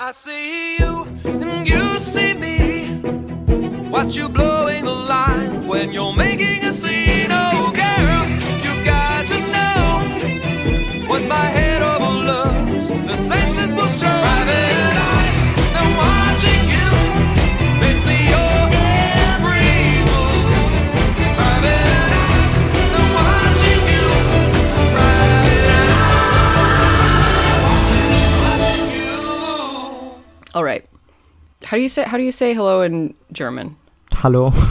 I see you and you see me. Watch you blowing the line when you're How do you say how do you say hello in German? Hello.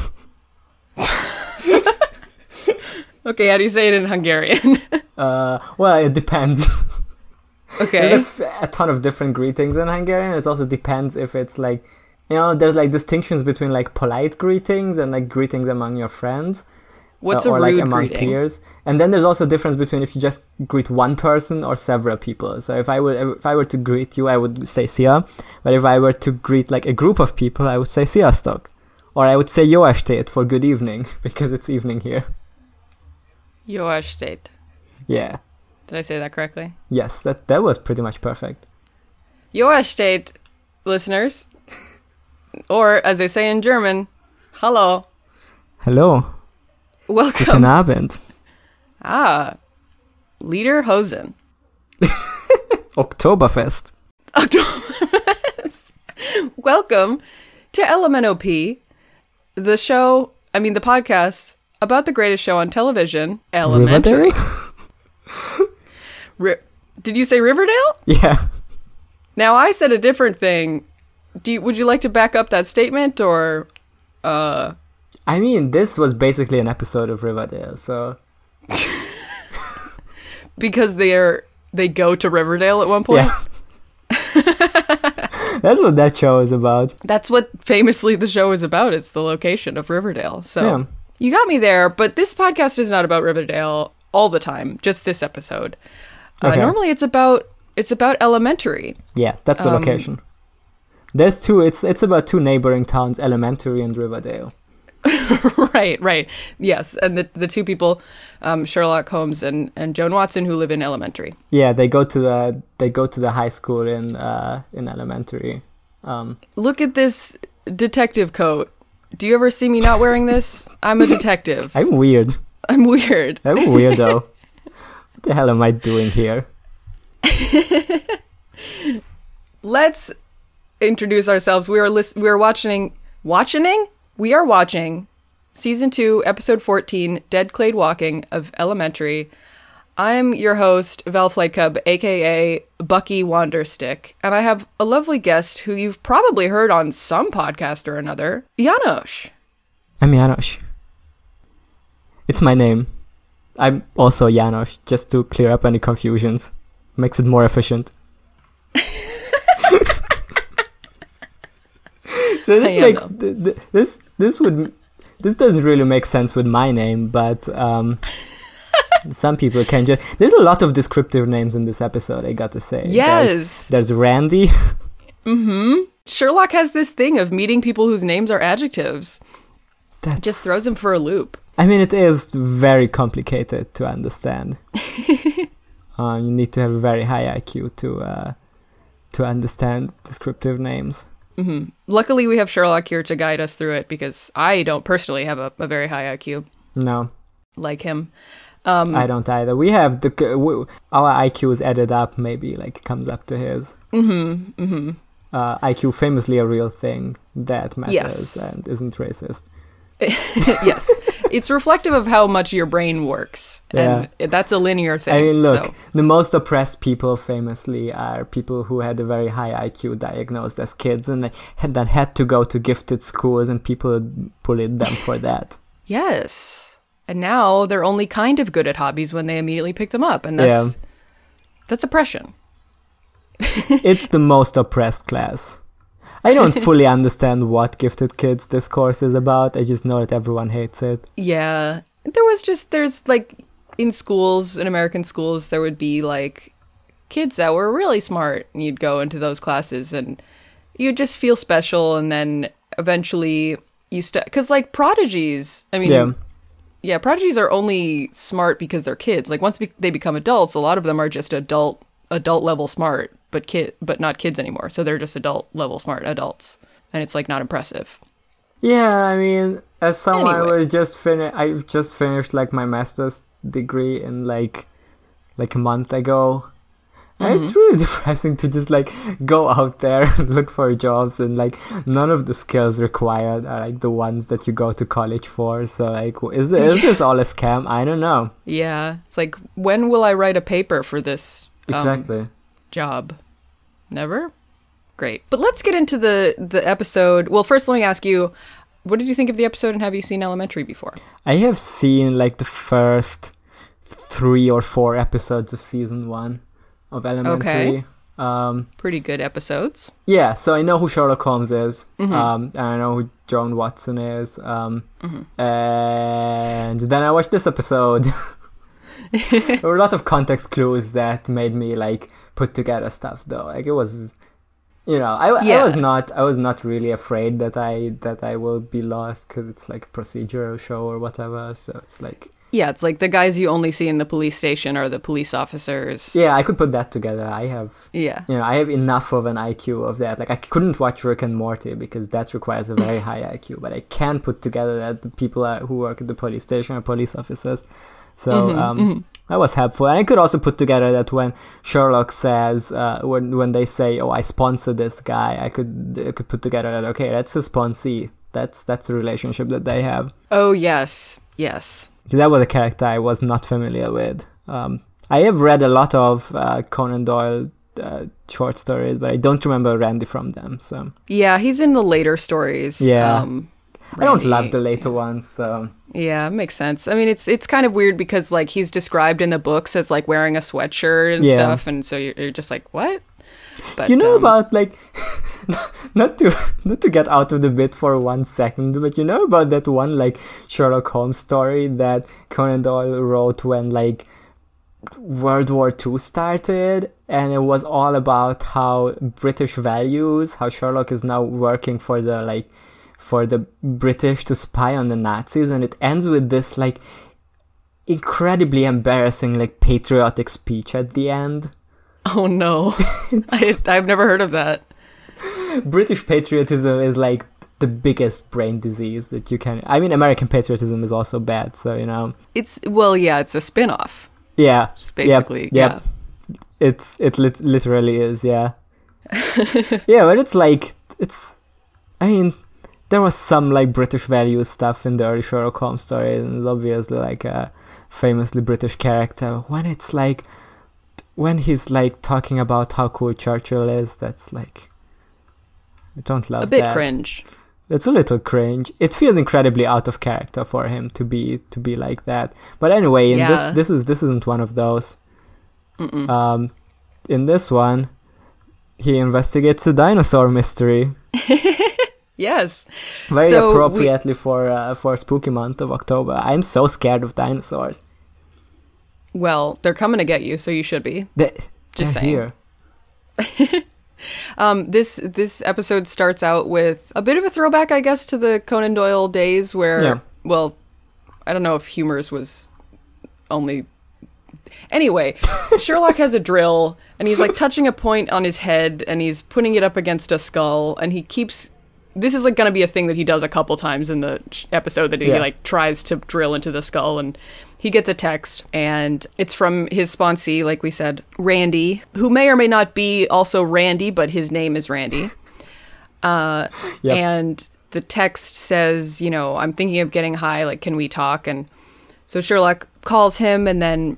Okay, how do you say it in Hungarian? Uh, well, it depends. okay. There's like a ton of different greetings in Hungarian. It also depends if it's like, you know, there's like distinctions between like polite greetings and like greetings among your friends. What's uh, a or rude like among greeting? peers. And then there's also a difference between if you just greet one person or several people. So if I would if I were to greet you, I would say Szia. But if I were to greet like a group of people, I would say Sziasztok. Or I would say Jó estét for good evening because it's evening here. Jó estét. Yeah. Did I say that correctly? Yes, that that was pretty much perfect. Jó estét, listeners. or as they say in German, hello. Hello. Welcome. Guten Abend. Ah. Lederhosen. Oktoberfest. Oktoberfest. Welcome to LMNOP, the show, I mean, the podcast about the greatest show on television, Elementary. Ri- Did you say Riverdale? Yeah. Now I said a different thing. Do you, would you like to back up that statement or uh I mean, this was basically an episode of Riverdale, so because they're they go to Riverdale at one point? yeah. That's what that show is about. That's what famously the show is about. It's the location of Riverdale. So Yeah. you got me there, but this podcast is not about Riverdale all the time. Just this episode. Uh, normally, it's about it's about elementary. Yeah, that's the Um, location. There's two. It's it's about two neighboring towns, Elementary and Riverdale. right, right. Yes, and the the two people, um, Sherlock Holmes and and Joan Watson, who live in elementary. Yeah, they go to the they go to the high school in uh in Elementary. Um, Look at this detective coat. Do you ever see me not wearing this? I'm a detective. I'm weird. I'm weird. I'm a weirdo. what the hell am I doing here? Let's introduce ourselves. We are lis- we are watching watching we are watching season 2 episode 14 Dead Clade Walking of Elementary. I'm your host Val Flight Cub aka Bucky Wanderstick and I have a lovely guest who you've probably heard on some podcast or another, Janosch. I'm Janosch. It's my name. I'm also Janosch, just to clear up any confusions. Makes it more efficient. so this makes th- th- this this would this doesn't really make sense with my name, but um, some people can just. There's a lot of descriptive names in this episode. I got to say. Yes. there's Randy. Mhm. Sherlock has this thing of meeting people whose names are adjectives. That Just throws him for a loop. I mean, it is very complicated to understand. uh, you need to have a very high IQ to uh, to understand descriptive names. Hmm Luckily, we have Sherlock here to guide us through it because I don't personally have a, a very high IQ No, like him. Um, I don't either. We have the c- w- our IQ is added up, maybe like comes up to his. hmm hmm Uh, IQ famously a real thing that matters Yes. and isn't racist. yes, it's reflective of how much your brain works, and that's a linear thing. I mean, look, so- the most oppressed people famously are people who had a very high IQ diagnosed as kids and they had then had to go to gifted schools and people bullied them for that. yes, and now they're only kind of good at hobbies when they immediately pick them up, and that's Yeah. that's oppression. it's the most oppressed class. I don't fully understand what gifted kids discourse is about. I just know that everyone hates it. Yeah. There was just there's like in schools, in American schools, there would be like kids that were really smart and you'd go into those classes and you'd just feel special and then eventually you st cuz like prodigies, I mean Yeah. yeah, prodigies are only smart because they're kids. Like once be- they become adults, a lot of them are just adult adult level smart, but kid, but not kids anymore. So they're just adult level smart adults, and it's like not impressive. Yeah, I mean, as someone Anyway. who just finished, I've just finished like my master's degree in like like a month ago. And It's really depressing to just like go out there and look for jobs and like none of the skills required are like the ones that you go to college for. So like, is is this all a scam? I don't know. Yeah, it's like when will I write a paper for this um, Exactly. job? Never. Great, but let's get into the the episode. Well, first, let me ask you, what did you think of the episode, and have you seen Elementary before? I have seen like the first three or four episodes of season one of Elementary. Um, Pretty good episodes. yeah, so I know who Sherlock Holmes is. Mhm. Um, and I know who John Watson is. Um, Mhm. and then I watched this episode. there were a lot of context clues that made me like put together stuff though. Like it was, you know, I, I was not I was not really afraid that I that I will be lost because it's like a procedural show or whatever. So it's like Yeah, it's like the guys you only see in the police station are the police officers. yeah, I could put that together. I have Yeah. you know, I have enough of an IQ of that. Like I couldn't watch Rick and Morty because that requires a very high IQ, but I can put together that the people are, who work at the police station are police officers. So Mhm, um, mhm. that was helpful, and I could also put together that when Sherlock says uh, when when they say, "Oh, I sponsor this guy," I could I could put together that okay, that's a sponsee. That's that's the relationship that they have. Oh yes, yes. That was a character I was not familiar with. Um, I have read a lot of uh, Conan Doyle uh, short stories, but I don't remember Randy from them. So Yeah, he's in the later stories. Yeah. Um, I don't love the later ones. So Yeah, makes sense. I mean, it's it's kind of weird because like he's described in the books as like wearing a sweatshirt and Yeah. stuff, and so you're, you're just like, what? But you know um, about like not to not to get out of the bit for one second, but you know about that one like Sherlock Holmes story that Conan Doyle wrote when like World War II started, and it was all about how British values, how Sherlock is now working for the like for the British to spy on the Nazis, and it ends with this like incredibly embarrassing like patriotic speech at the end. oh no, I, I've never heard of that. British patriotism is like the biggest brain disease that you can. I mean, American patriotism is also bad, so you know. It's well, yeah, it's a spin-off, Yeah, It's basically. yep. it's it lit- literally is. Yeah, yeah, but it's like it's. I mean, there was some like British values stuff in the early Sherlock Holmes stories, and it's obviously like a famously British character. When it's like, when he's like talking about how cool Churchill is, that's like. I don't love a bit that. cringe. It's a little cringe. It feels incredibly out of character for him to be to be like that. But anyway, in Yeah. this this is this isn't one of those. Mm-mm. Um, in this one, he investigates a dinosaur mystery yes, very So we- appropriately for uh, for spooky month of October. I'm so scared of dinosaurs. well, they're coming to get you, so you should be. They, Just saying. here. Um, this this episode starts out with a bit of a throwback, I guess, to the Conan Doyle days where, Yeah. well, I don't know if humors was only. Anyway, Sherlock has a drill and he's like touching a point on his head and he's putting it up against a skull and he keeps. This is like going to be a thing that he does a couple times in the episode that he Yeah. like tries to drill into the skull and he gets a text and it's from his sponsee, like we said, Randy, who may or may not be also Randy, but his name is Randy. Uh, Yep. And the text says, you know, I'm thinking of getting high. Like, can we talk? And so Sherlock calls him, and then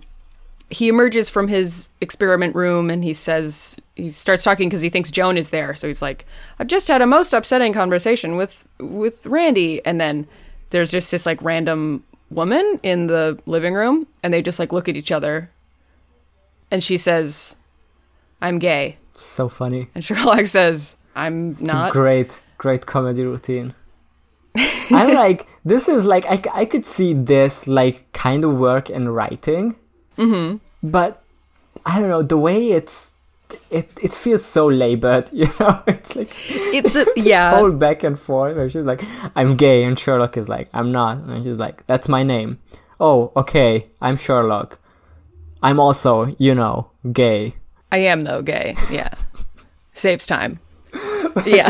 he emerges from his experiment room and he says, he starts talking because he thinks Joan is there. So he's like, I've just had a most upsetting conversation with with Randy. And then there's just this like random woman in the living room, and they just like look at each other. And she says, I'm gay. So funny. And Sherlock says, I'm not. Great, great comedy routine. I'm like, this is like, I, I could see this like kind of work in writing, hmm but I don't know the way it's. It it feels so labored, you know. It's like It's a, yeah. all back and forth. Where she's like, "I'm gay," and Sherlock is like, "I'm not," and she's like, "That's my name." Oh, okay. I'm Sherlock. I'm also, you know, gay. I am though gay. Yeah. saves time. yeah.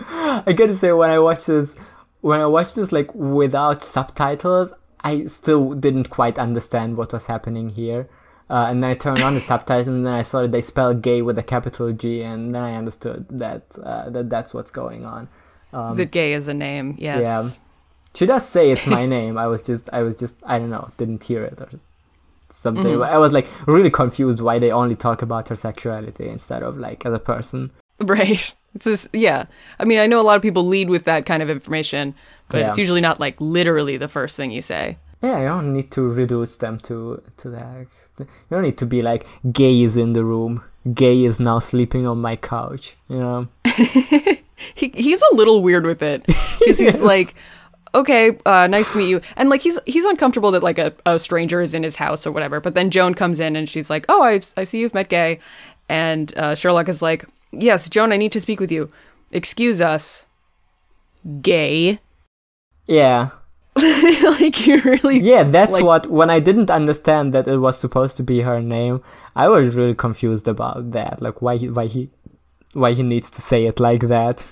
I gotta say, when I watch this, when I watch this like without subtitles, I still didn't quite understand what was happening here. Uh, and then I turned on the subtitles, and then I saw that they spell "gay" with a capital G, and then I understood that uh, that that's what's going on. Um, the gay is a name. Yes. Yeah. She does say it's my name. I was just, I was just, I don't know, didn't hear it or something. Mhm. I was like really confused why they only talk about her sexuality instead of like as a person. Right. It's just, yeah. I mean, I know a lot of people lead with that kind of information, but Yeah. it's usually not like literally the first thing you say. Yeah, you don't need to reduce them to to that. You don't need to be like gay is in the room. Gay is now sleeping on my couch. You know. He he's a little weird with it because he's like, okay, uh, nice to meet you, and like he's he's uncomfortable that like a, a stranger is in his house or whatever. But then Joan comes in and she's like, oh, I I see you've met Gay, and uh, Sherlock is like, yes, Joan, I need to speak with you. Excuse us, Gay. Yeah, like you really yeah. That's Like- what. When I didn't understand that it was supposed to be her name, I was really confused about that. Like why he why he why he needs to say it like that.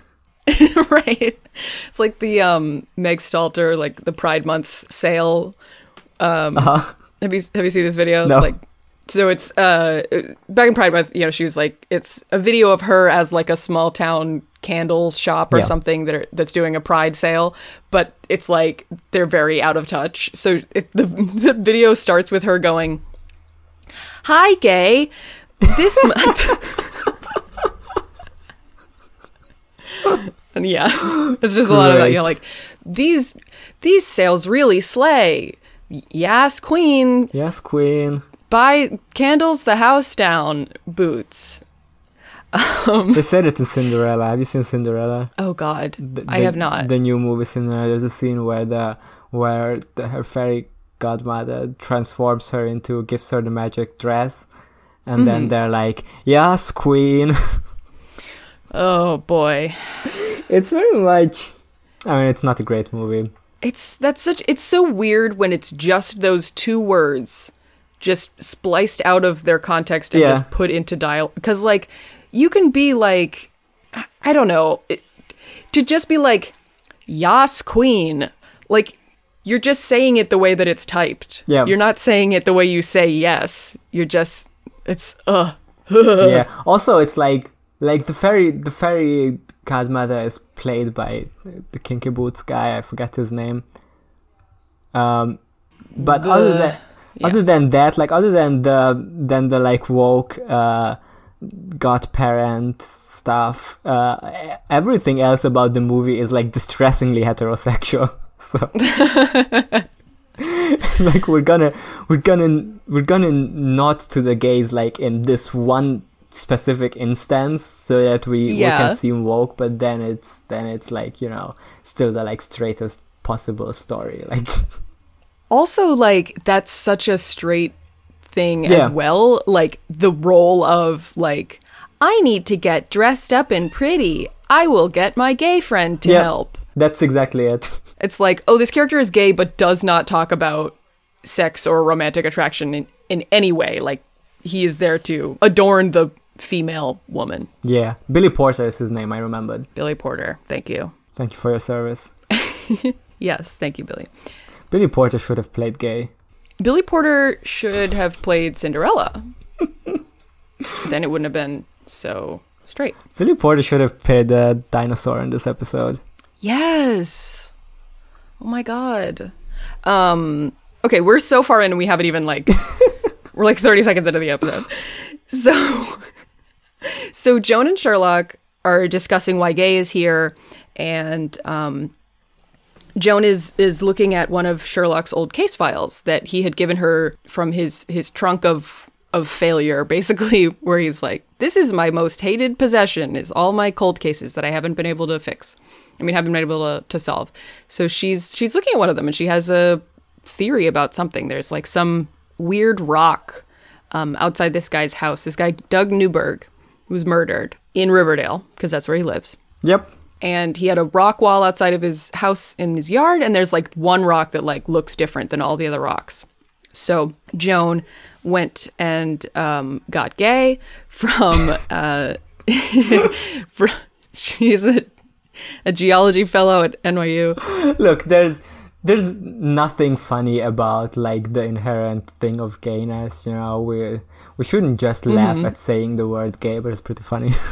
right. It's like the um Meg Stalter like the Pride Month sale. Um Uh-huh. have you have you seen this video? No. Like so it's uh back in Pride Month, you know, she was like it's a video of her as like a small town candle shop or Yeah. something that are, that's doing a pride sale, but it's like they're very out of touch. So it, the the video starts with her going, "Hi, gay. This month." and yeah, it's just a lot of that. You know, like these these sales really slay. Yes, queen. Yes, Queen. Buy candles the house down boots. They said it in Cinderella. Have you seen Cinderella? Oh God, The- I the- have not. The new movie Cinderella. There's a scene where the where the, her fairy godmother transforms her into gives her the magic dress, and then Mhm. they're like, "Yes, queen." oh boy, it's very much. I mean, it's not a great movie. it's that's such. It's so weird when it's just those two words, just spliced out of their context and Yeah. just put into dial. Because like, you can be like, I- don't know, it, to just be like, Yas Queen, like. You're just saying it the way that it's typed. Yeah. You're not saying it the way you say yes. You're just it's uh yeah. Also, it's like like the fairy the fairy godmother is played by the Kinky Boots guy. I forget his name. Um, but other than yeah. other than that, like other than the than the like woke uh, godparent stuff, uh, everything else about the movie is like distressingly heterosexual. So. like we're gonna we're gonna we're gonna nod to the gays like in this one specific instance so that we, we can seem woke but then it's then it's like you know still the like straightest possible story like also like that's such a straight thing Yeah. as well like the role of like i need to get dressed up and pretty. I will get my gay friend to Yep. help. That's exactly it. It's like oh this character is gay but does not talk about sex or romantic attraction in, in any way. Like he is there to adorn the female woman. Yeah. Billy porter is his name i remembered. Billy porter. Thank you. Thank you for your service. Yes. Thank you billy billy porter should have played gay Billy Porter should have played Cinderella. then it wouldn't have been so straight. billy porter should have played the dinosaur in this episode Yes. Oh my god. Um okay, we're so far in and we haven't even like we're like 30 seconds into the episode. So so Joan and Sherlock are discussing why Gay is here and um Joan is is looking at one of Sherlock's old case files that he had given her from his his trunk of of failure basically where he's like this is my most hated possession is all my cold cases that I haven't been able to fix. I mean haven't been able to to solve. So she's she's looking at one of them and she has a theory about something. There's like some weird rock um, outside this guy's house. This guy Doug Newberg was murdered in Riverdale because that's where he lives yep and he had a rock wall outside of his house in his yard and there's like one rock that like looks different than all the other rocks so joan went and um, got gay from uh, She's a a geology fellow at NYU. Look, there's there's nothing funny about like the inherent thing of gayness. You know, we we shouldn't just laugh Mhm. at saying the word gay, but it's pretty funny.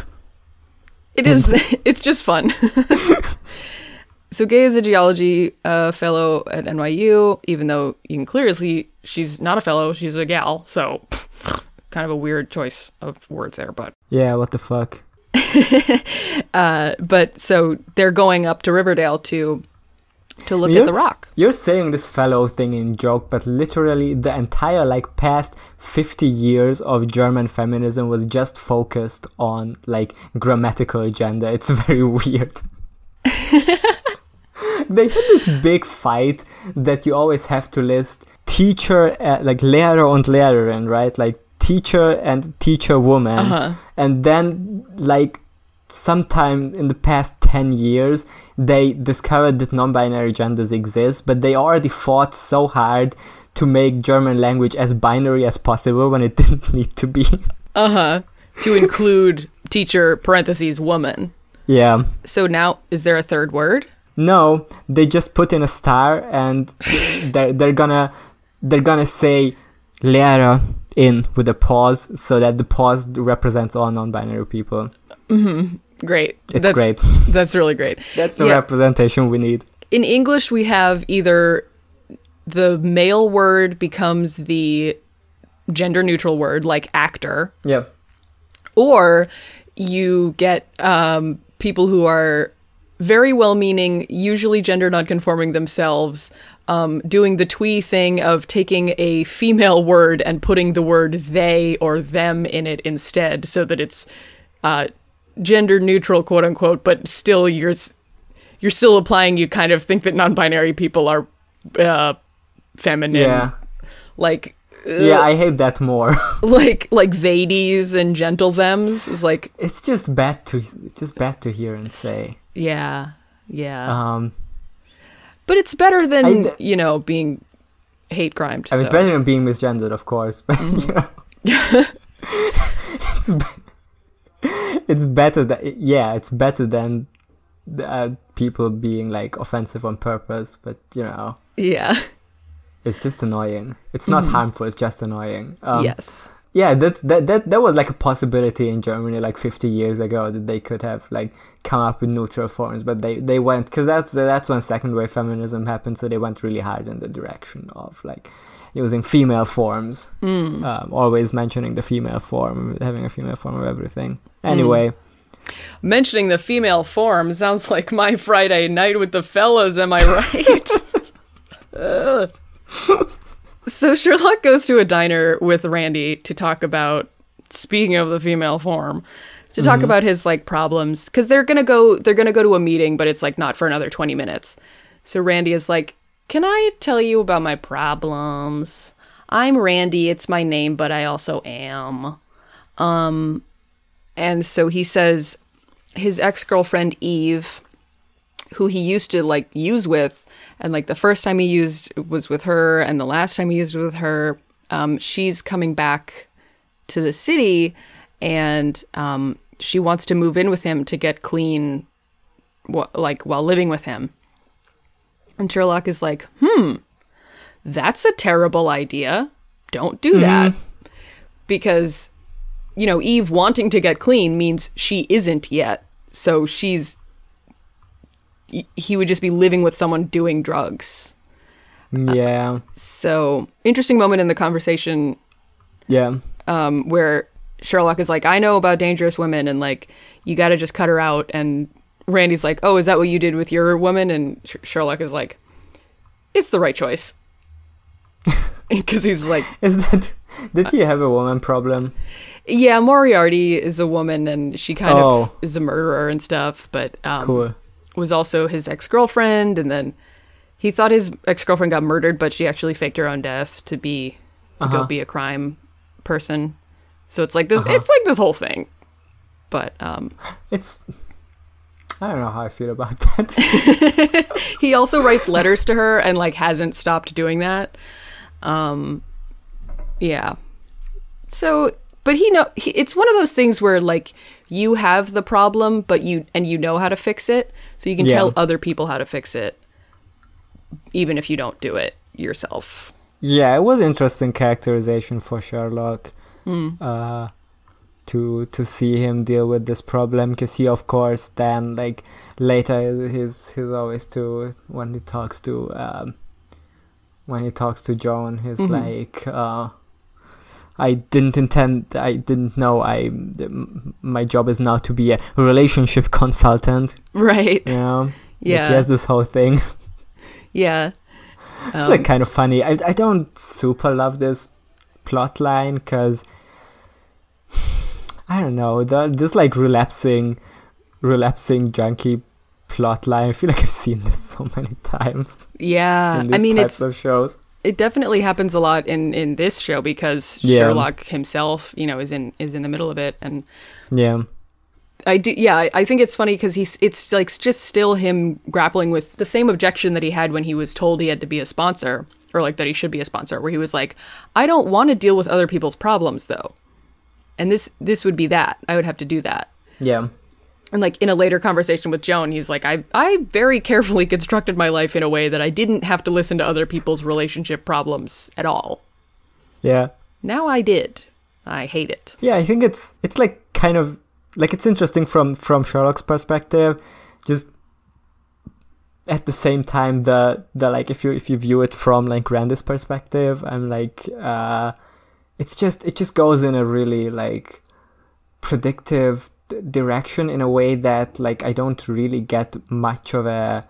It is. It's just fun. so Gay is a geology uh, fellow at NYU, even though you can clearly see she's not a fellow; she's a gal. So, kind of a weird choice of words there. But, yeah, what the fuck? uh, but so they're going up to Riverdale to to look Yeah. at the rock. You're saying this fellow thing in joke, but literally the entire like past 50 years of German feminism was just focused on like grammatical agenda. It's very weird. they had this big fight that you always have to list teacher, uh, like Lehrer und Lehrerin, right? Like teacher and teacher woman Uh huh. and then like sometime in the past 10 years they discovered that non-binary genders exist but they already fought so hard to make german language as binary as possible when it didn't need to be Uh huh. To include teacher parentheses woman. yeah So now, is there a third word? no they just put in a star and they're, they're gonna they're gonna say Lehrer in with a pause so that the pause represents all non-binary people Mm-hmm. Great. it's that's, great That's really great. that's the Yeah. representation we need in English, we have either the male word becomes the gender neutral word, like actor, yeah or you get um, people who are very well meaning, usually gender nonconforming themselves, um, doing the twee thing of taking a female word and putting the word they or them in it instead so that it's uh, gender neutral, quote unquote, but still you're, you're still applying, you kind of think that non binary people are uh, feminine. yeah Like, yeah i hate that more like like theydies and gentle thems is like it's just bad to it's just bad to hear and say. yeah yeah Um, but it's better than I you know being hate crimed I mean, it's so. better than being misgendered, of course, but you know, it's be- it's better that yeah, it's better than uh, people being like offensive on purpose. But you know, yeah it's just annoying. It's not Mhm. harmful. It's just annoying. Um, yes yeah that's that, that that was like a possibility in germany like 50 years ago that they could have like come up with neutral forms but they they went because that's that's when second wave feminism happened so they went really hard in the direction of like using female forms mm. um, always mentioning the female form having a female form of everything anyway mentioning the female form sounds like my friday night with the fellas am i right Ugh. So sherlock goes to a diner with randy to talk about speaking of the female form to talk Mhm. about his like problems. Because they're gonna go they're gonna go to a meeting but it's like not for another 20 minutes. So randy is like can i tell you about my problems? I'm randy it's my name but i also am. Um and so he says his ex-girlfriend eve who he used to like use with and like the first time he used was with her and the last time he used with her um, she's coming back to the city and um, she wants to move in with him to get clean wh- like while living with him. And sherlock is like hmm that's a terrible idea. Don't do that. Because you know eve wanting to get clean means she isn't yet. So she's he would just be living with someone doing drugs yeah so interesting moment in the conversation yeah um, where Sherlock is like, I know about dangerous women, and like, you got to just cut her out. And Randy's like, Oh, is that what you did with your woman? And Sh- Sherlock is like, It's the right choice. Because he's like, is that did he have a woman problem Yeah, Moriarty is a woman, and she kind Oh. of is a murderer and stuff, but um, cool was also his ex girlfriend. And then he thought his ex girlfriend got murdered, but she actually faked her own death to be to Uh-huh. go be a crime person. So it's like this. Uh-huh. It's like this whole thing. But um, it's i don't know how i feel about that he also writes letters to her and like hasn't stopped doing that. Um, yeah. So but he know he, it's one of those things where like you have the problem, but you and you know how to fix it, so you can Yeah. tell other people how to fix it, even if you don't do it yourself. Yeah, it was interesting characterization for Sherlock. Uh, to to see him deal with this problem because he of course then like later he's he's always to when he talks to um when he talks to john he's Mhm. like uh I didn't intend I didn't know I my job is now to be a relationship consultant Right. you know Like, Yeah. has this whole thing Yeah. It's Um, like kind of funny. I I don't super love this plot line because I don't know the this like relapsing, relapsing junkie plot line. I feel like I've seen this so many times yeah. I mean, types it's of shows. It definitely happens a lot in in this show because Yeah. Sherlock himself, you know, is in is in the middle of it, and Yeah, I do. Yeah, I, I think it's funny because he's it's like just still him grappling with the same objection that he had when he was told he had to be a sponsor or like that he should be a sponsor, where he was like, I don't want to deal with other people's problems though, and this this would be that I would have to do that. yeah, And like in a later conversation with Joan, he's like, I I very carefully constructed my life in a way that I didn't have to listen to other people's relationship problems at all. yeah, Now I did. I hate it. yeah. I think it's it's like kind of like it's interesting from from Sherlock's perspective, just at the same time the the like if you if you view it from like Randy's perspective, I'm like uh it's just it just goes in a really like predictive direction in a way that like I don't really get much of a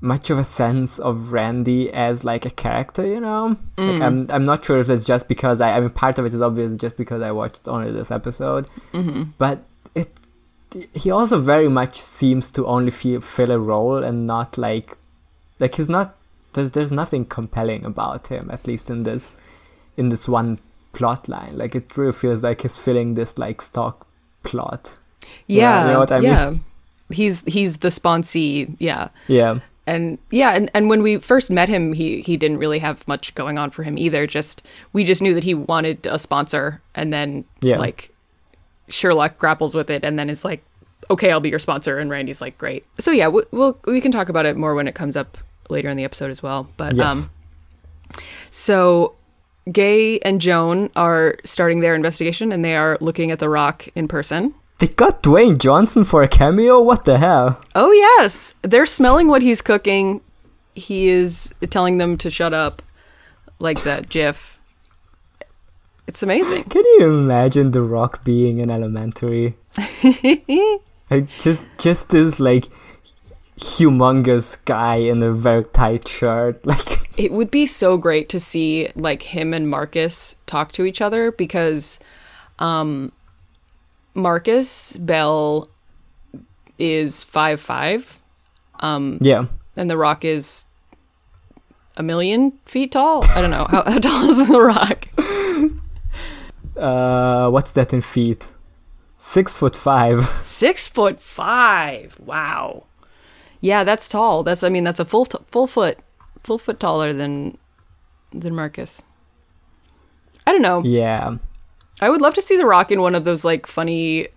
much of a sense of Randy as like a character, you know. Like I'm I'm not sure if it's just because I I mean part of it is obviously just because I watched only this episode, hmm but it he also very much seems to only feel, fill a role and not like like he's not there's there's nothing compelling about him at least in this in this one plot line. Like it really feels like he's filling this like stock plot Yeah, you know what I mean? yeah. He's he's the sponsee, yeah. yeah And yeah, and, and when we first met him, he he didn't really have much going on for him either. Just we just knew that he wanted a sponsor, and then Yeah. like Sherlock grapples with it, and then is like, "Okay, I'll be your sponsor." And Randy's like, "Great." So yeah, we, we'll we can talk about it more when it comes up later in the episode as well. But Yes. um, so Gay and Joan are starting their investigation, and they are looking at the rock in person. they got Dwayne Johnson for a cameo what the hell Oh yes, they're smelling what he's cooking. He is telling them to shut up, like that GIF. It's amazing. can you imagine the rock being in elementary like just just this like humongous guy in a very tight shirt like It would be so great to see like him and Marcus talk to each other because um Marcus Bell is five five. Um yeah and the rock is a million feet tall. I don't know. How, how tall is the rock? uh what's that in feet six foot five Six foot five. Wow. Yeah, that's tall. That's I mean that's a full t- full foot full foot taller than than Marcus. I don't know. yeah I would love to see The Rock in one of those like funny,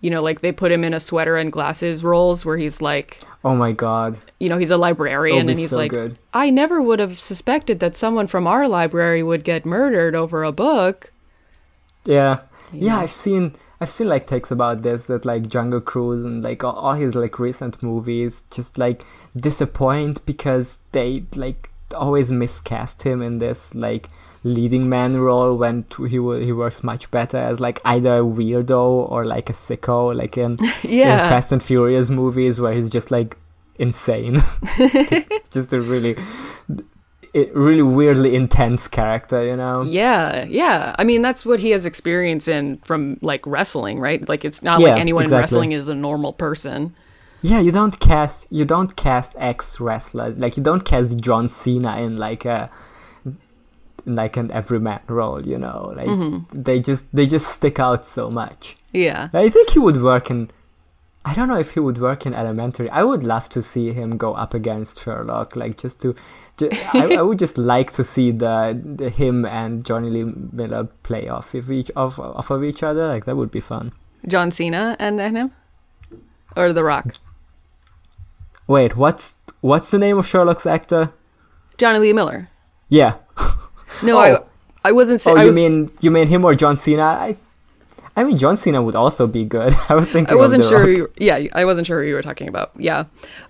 you know, like they put him in a sweater and glasses roles where he's like, oh my god you know, he's a librarian and he's so like, good. I never would have suspected that someone from our library would get murdered over a book. yeah You yeah i've seen i've seen like takes about this that like jungle cruise and like all, all his like recent movies just like disappoint because they like always miscast him in this like leading man role when t- he he works much better as like either a weirdo or like a sicko like in, in Fast and Furious movies where he's just like insane. it's just a really really weirdly intense character, you know. Yeah, yeah. I mean, that's what he has experience in from like wrestling, right? Like it's not Yeah, like anyone exactly. in wrestling is a normal person. Yeah, you don't cast you don't cast ex wrestlers like you don't cast John Cena in like a in like an everyman role, you know. Like Mm-hmm. they just they just stick out so much. Yeah. I think he would work in I don't know if he would work in Elementary. I would love to see him go up against Sherlock, like just to. I, I would just like to see the, the him and Jonny Lee Miller play off of each off, off of each other. Like that would be fun. John Cena and, and him? Or The Rock? Wait, what's what's the name of Sherlock's actor? Jonny Lee Miller. Yeah. No, Oh. I I wasn't Oh, saying. I you was, mean you mean him or John Cena? I, I mean John Cena would also be good. I was thinking. I wasn't sure. Who you, yeah, I wasn't sure who you were talking about. Yeah.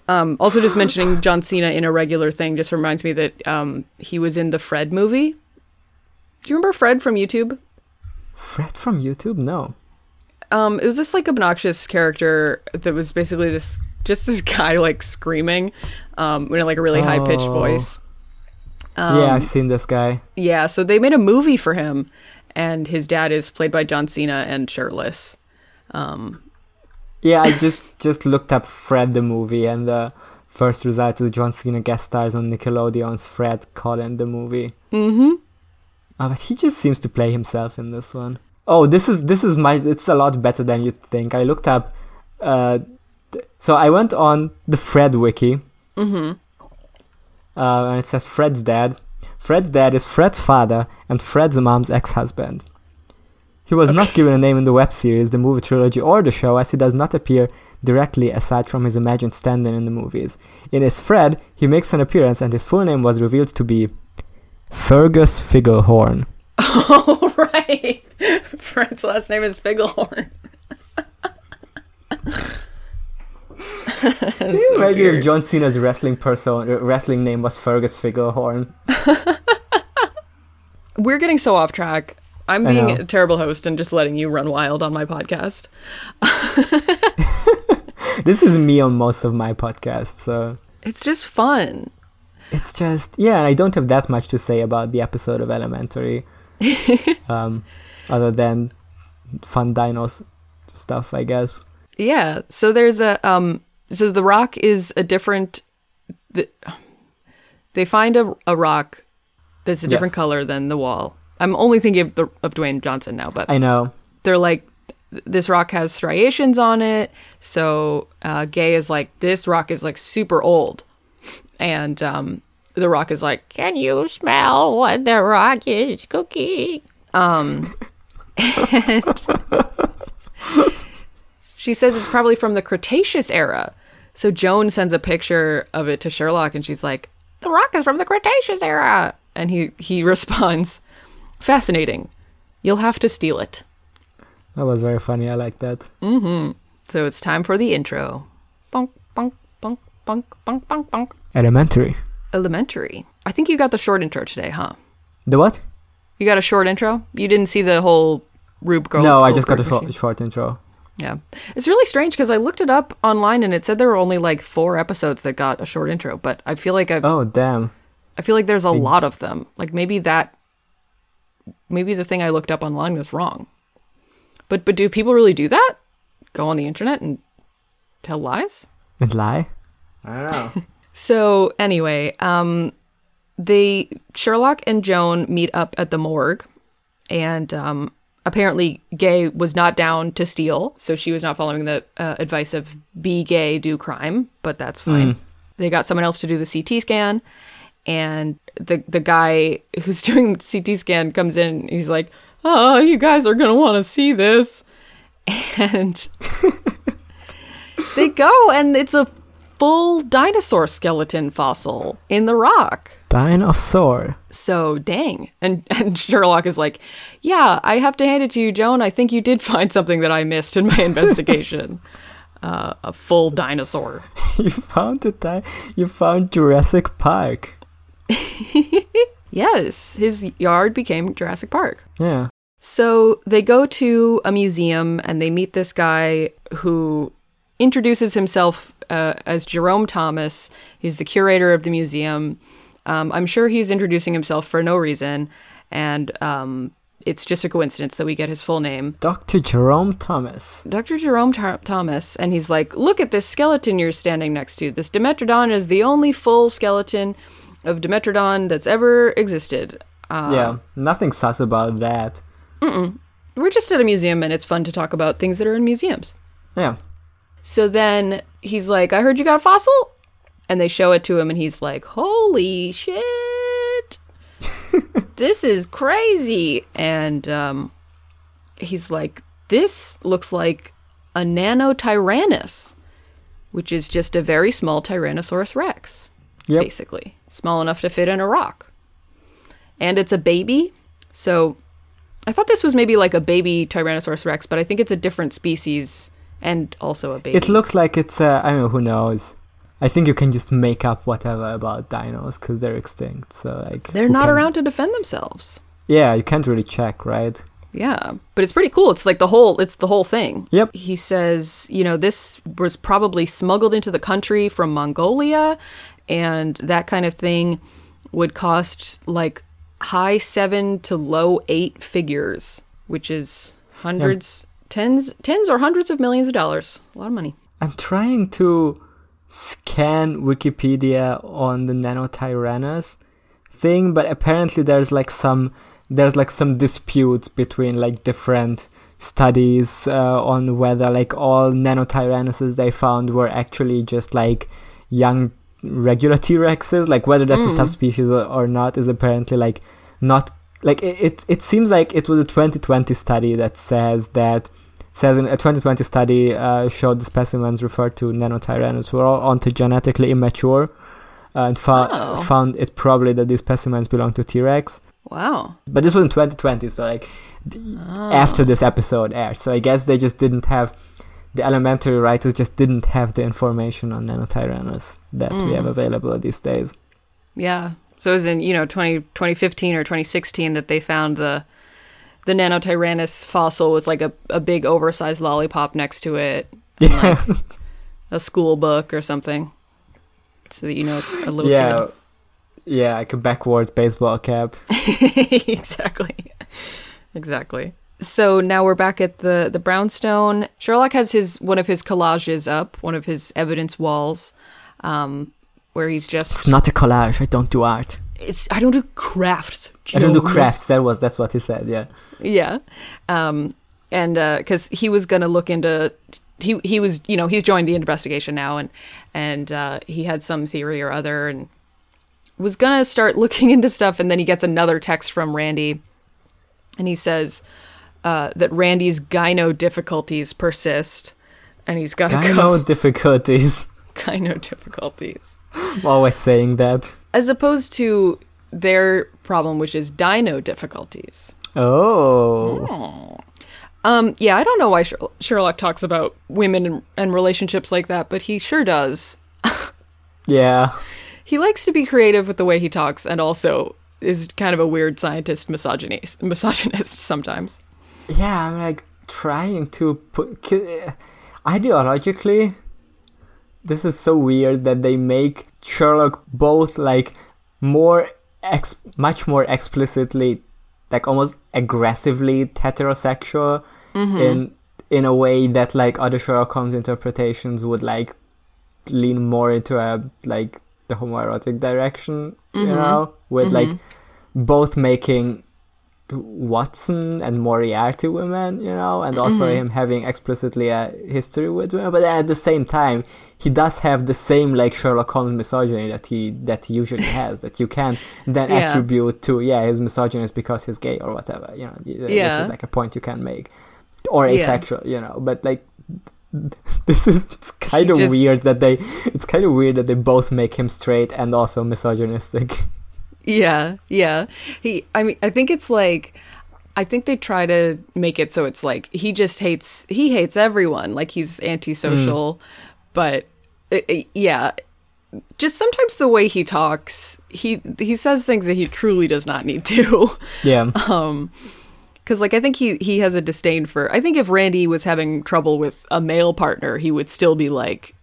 Um, also, just mentioning John Cena in a regular thing just reminds me that um, he was in the Fred movie. Do you remember Fred from YouTube? Fred from YouTube? No. Um, it was this like obnoxious character that was basically this just this guy like screaming, um, in like a really high pitched Oh. voice. Um, yeah, I've seen this guy. Yeah, so they made a movie for him, and his dad is played by John Cena and shirtless. Um, Yeah, I just just looked up Fred the movie, and the first result is John Cena guest stars on Nickelodeon's Fred Colin the movie. mm-hmm. Oh, but he just seems to play himself in this one. Oh, this is this is my. It's a lot better than you'd think. I looked up. Uh, th- so I went on the Fred wiki. Mm-hmm. uh, and it says Fred's dad. Fred's dad is Fred's father and Fred's mom's ex-husband. He was not given a name in the web series, the movie trilogy, or the show, as he does not appear directly aside from his imagined stand-in in the movies. In his Fred, he makes an appearance, and his full name was revealed to be Fergus Figglehorn. Oh right, Fred's last name is Figglehorn. Can you imagine if John Cena's wrestling person, uh, wrestling name was Fergus Figglehorn? We're getting so off track. I'm being a terrible host and just letting you run wild on my podcast. This is me on most of my podcasts, so It's just fun. it's just yeah i don't have that much to say about the episode of elementary um other than fun dinos stuff i guess Yeah. So there's a um. So the rock is a different. The, they find a a rock that's a different Yes. color than the wall. I'm only thinking of the of Dwayne Johnson now, but i know they're like this rock has striations on it so uh, gay is like this rock is like super old and um, the rock is like can you smell what the rock is cooking um, and she says it's probably from the cretaceous era so joan sends a picture of it to sherlock and she's like the rock is from the cretaceous era and he he responds fascinating you'll have to steal it that was very funny i like that Mhm. So it's time for the intro. Bonk, bonk, bonk, bonk, bonk, bonk, bonk. elementary Elementary. I think you got the short intro today, huh? the what You got a short intro? You didn't see the whole Rube Gold. no i just got a short, short intro Yeah. It's really strange because I looked it up online and it said there were only like four episodes that got a short intro, but I feel like I've, oh damn I feel like there's a Big- lot of them. Like maybe that, maybe the thing I looked up online was wrong. But but do people really do that? Go on the internet and tell lies? and lie i don't know So anyway, um, they Sherlock and Joan meet up at the morgue, and um, apparently Gay was not down to steal, so she was not following the uh, advice of be gay, do crime. But that's fine. They got someone else to do the CT scan, and the the guy who's doing the CT scan comes in. And he's like, "Oh, you guys are gonna want to see this," and they go, and it's a full dinosaur skeleton fossil in the rock. Dinosaur So dang. And and Sherlock is like, Yeah, I have to hand it to you, Joan. I think you did find something that I missed in my investigation. uh, a full dinosaur. you found it di- you found jurassic park Yes, his yard became Jurassic Park. yeah So they go to a museum and they meet this guy who introduces himself uh, as Jerome Thomas. He's the curator of the museum. Um, I'm sure he's introducing himself for no reason, and um, it's just a coincidence that we get his full name. dr jerome thomas Dr. Jerome Th- Thomas, and he's like, Look at this skeleton you're standing next to. This Dimetrodon is the only full skeleton of Dimetrodon that's ever existed. Uh, yeah nothing sus about that We're just at a museum, and it's fun to talk about things that are in museums. yeah So then he's like, I heard you got a fossil? And they show it to him, and he's like, Holy shit. this is crazy. And um, he's like, This looks like a nanotyrannus, which is just a very small Tyrannosaurus rex, Yep. basically. Small enough to fit in a rock. And it's a baby. So I thought this was maybe like a baby Tyrannosaurus rex, but I think it's a different species and also a baby. It looks like it's. Uh, I mean, who knows? I think you can just make up whatever about dinos because they're extinct. So like They're not can- around to defend themselves. Yeah, you can't really check, right? Yeah, but it's pretty cool. It's like the whole it's the whole thing. Yep. He says, you know, this was probably smuggled into the country from Mongolia and that kind of thing would cost like high 7 to low 8 figures, which is hundreds, tens, tens or hundreds of millions of dollars. A lot of money. I'm trying to scan Wikipedia on the Nanotyrannus thing, but apparently there's like some there's like some disputes between like different studies uh, on whether like all Nanotyrannuses they found were actually just like young regular T-Rexes, like whether that's a subspecies or, or not is apparently like not like it, it it seems like it was a 2020 study that says that says in a 2020 study uh, showed the specimens referred to nanotyrannus were all ontogenetically immature uh, and fo- Oh. found it probably that these specimens belong to T-Rex. Wow. But this was in 2020, so like d- after this episode aired. So I guess they just didn't have the elementary writers just didn't have the information on nanotyrannus that we have available these days. Yeah. So it was in, you know, 20, 2015 or 2016 that they found the the Nanotyrannus fossil with like a, a big oversized lollipop next to it, Yeah, a school book or something. So that you know it's a little yeah, yeah, like a backwards baseball cap. exactly. Exactly. So now we're back at the the brownstone. Sherlock has his one of his collages up, one of his evidence walls, um, where he's just It's not a collage. I don't do art. it's I don't do crafts. I don't do crafts. That was that's what he said. Yeah. Yeah. Um, and because he was going to look into, he he was you know he's joined the investigation now, and and uh, he had some theory or other, and was gonna start looking into stuff, and then he gets another text from Randy, and he says uh, that Randy's gyno difficulties persist, and he's got I go difficulties. gyno difficulties I'm always saying that. as opposed to their problem, which is dino difficulties. Oh. Um, yeah, I don't know why Sherlock talks about women and, and relationships like that, but he sure does. Yeah. He likes to be creative with the way he talks, and also is kind of a weird scientist misogynist, misogynist sometimes. Yeah, I'm like trying to put. Ideologically, this is so weird that they make Sherlock both like more, ex- much more explicitly, like almost aggressively heterosexual mm-hmm. in in a way that like other Sherlock Holmes interpretations would like lean more into a like the homoerotic direction, you mm-hmm. know, with mm-hmm. like both making Watson and Moriarty women, you know, and also mm-hmm. him having explicitly a history with women. But at the same time, he does have the same like Sherlock Holmes misogyny that he that he usually has. that you can then Yeah. attribute to yeah his misogyny is because he's gay or whatever. You know, uh, which Yeah. like a point you can make, or Yeah. asexual. You know, but like. This is it's kind of just- weird that they it's kind of weird that they both make him straight and also misogynistic. Yeah, yeah. He, I mean, I think it's like, I think they try to make it so it's like he just hates, he hates everyone. Like he's antisocial, but uh, uh, yeah. Just sometimes the way he talks, he he says things that he truly does not need to. yeah. Um, Because like I think he he has a disdain for. I think if Randy was having trouble with a male partner, he would still be like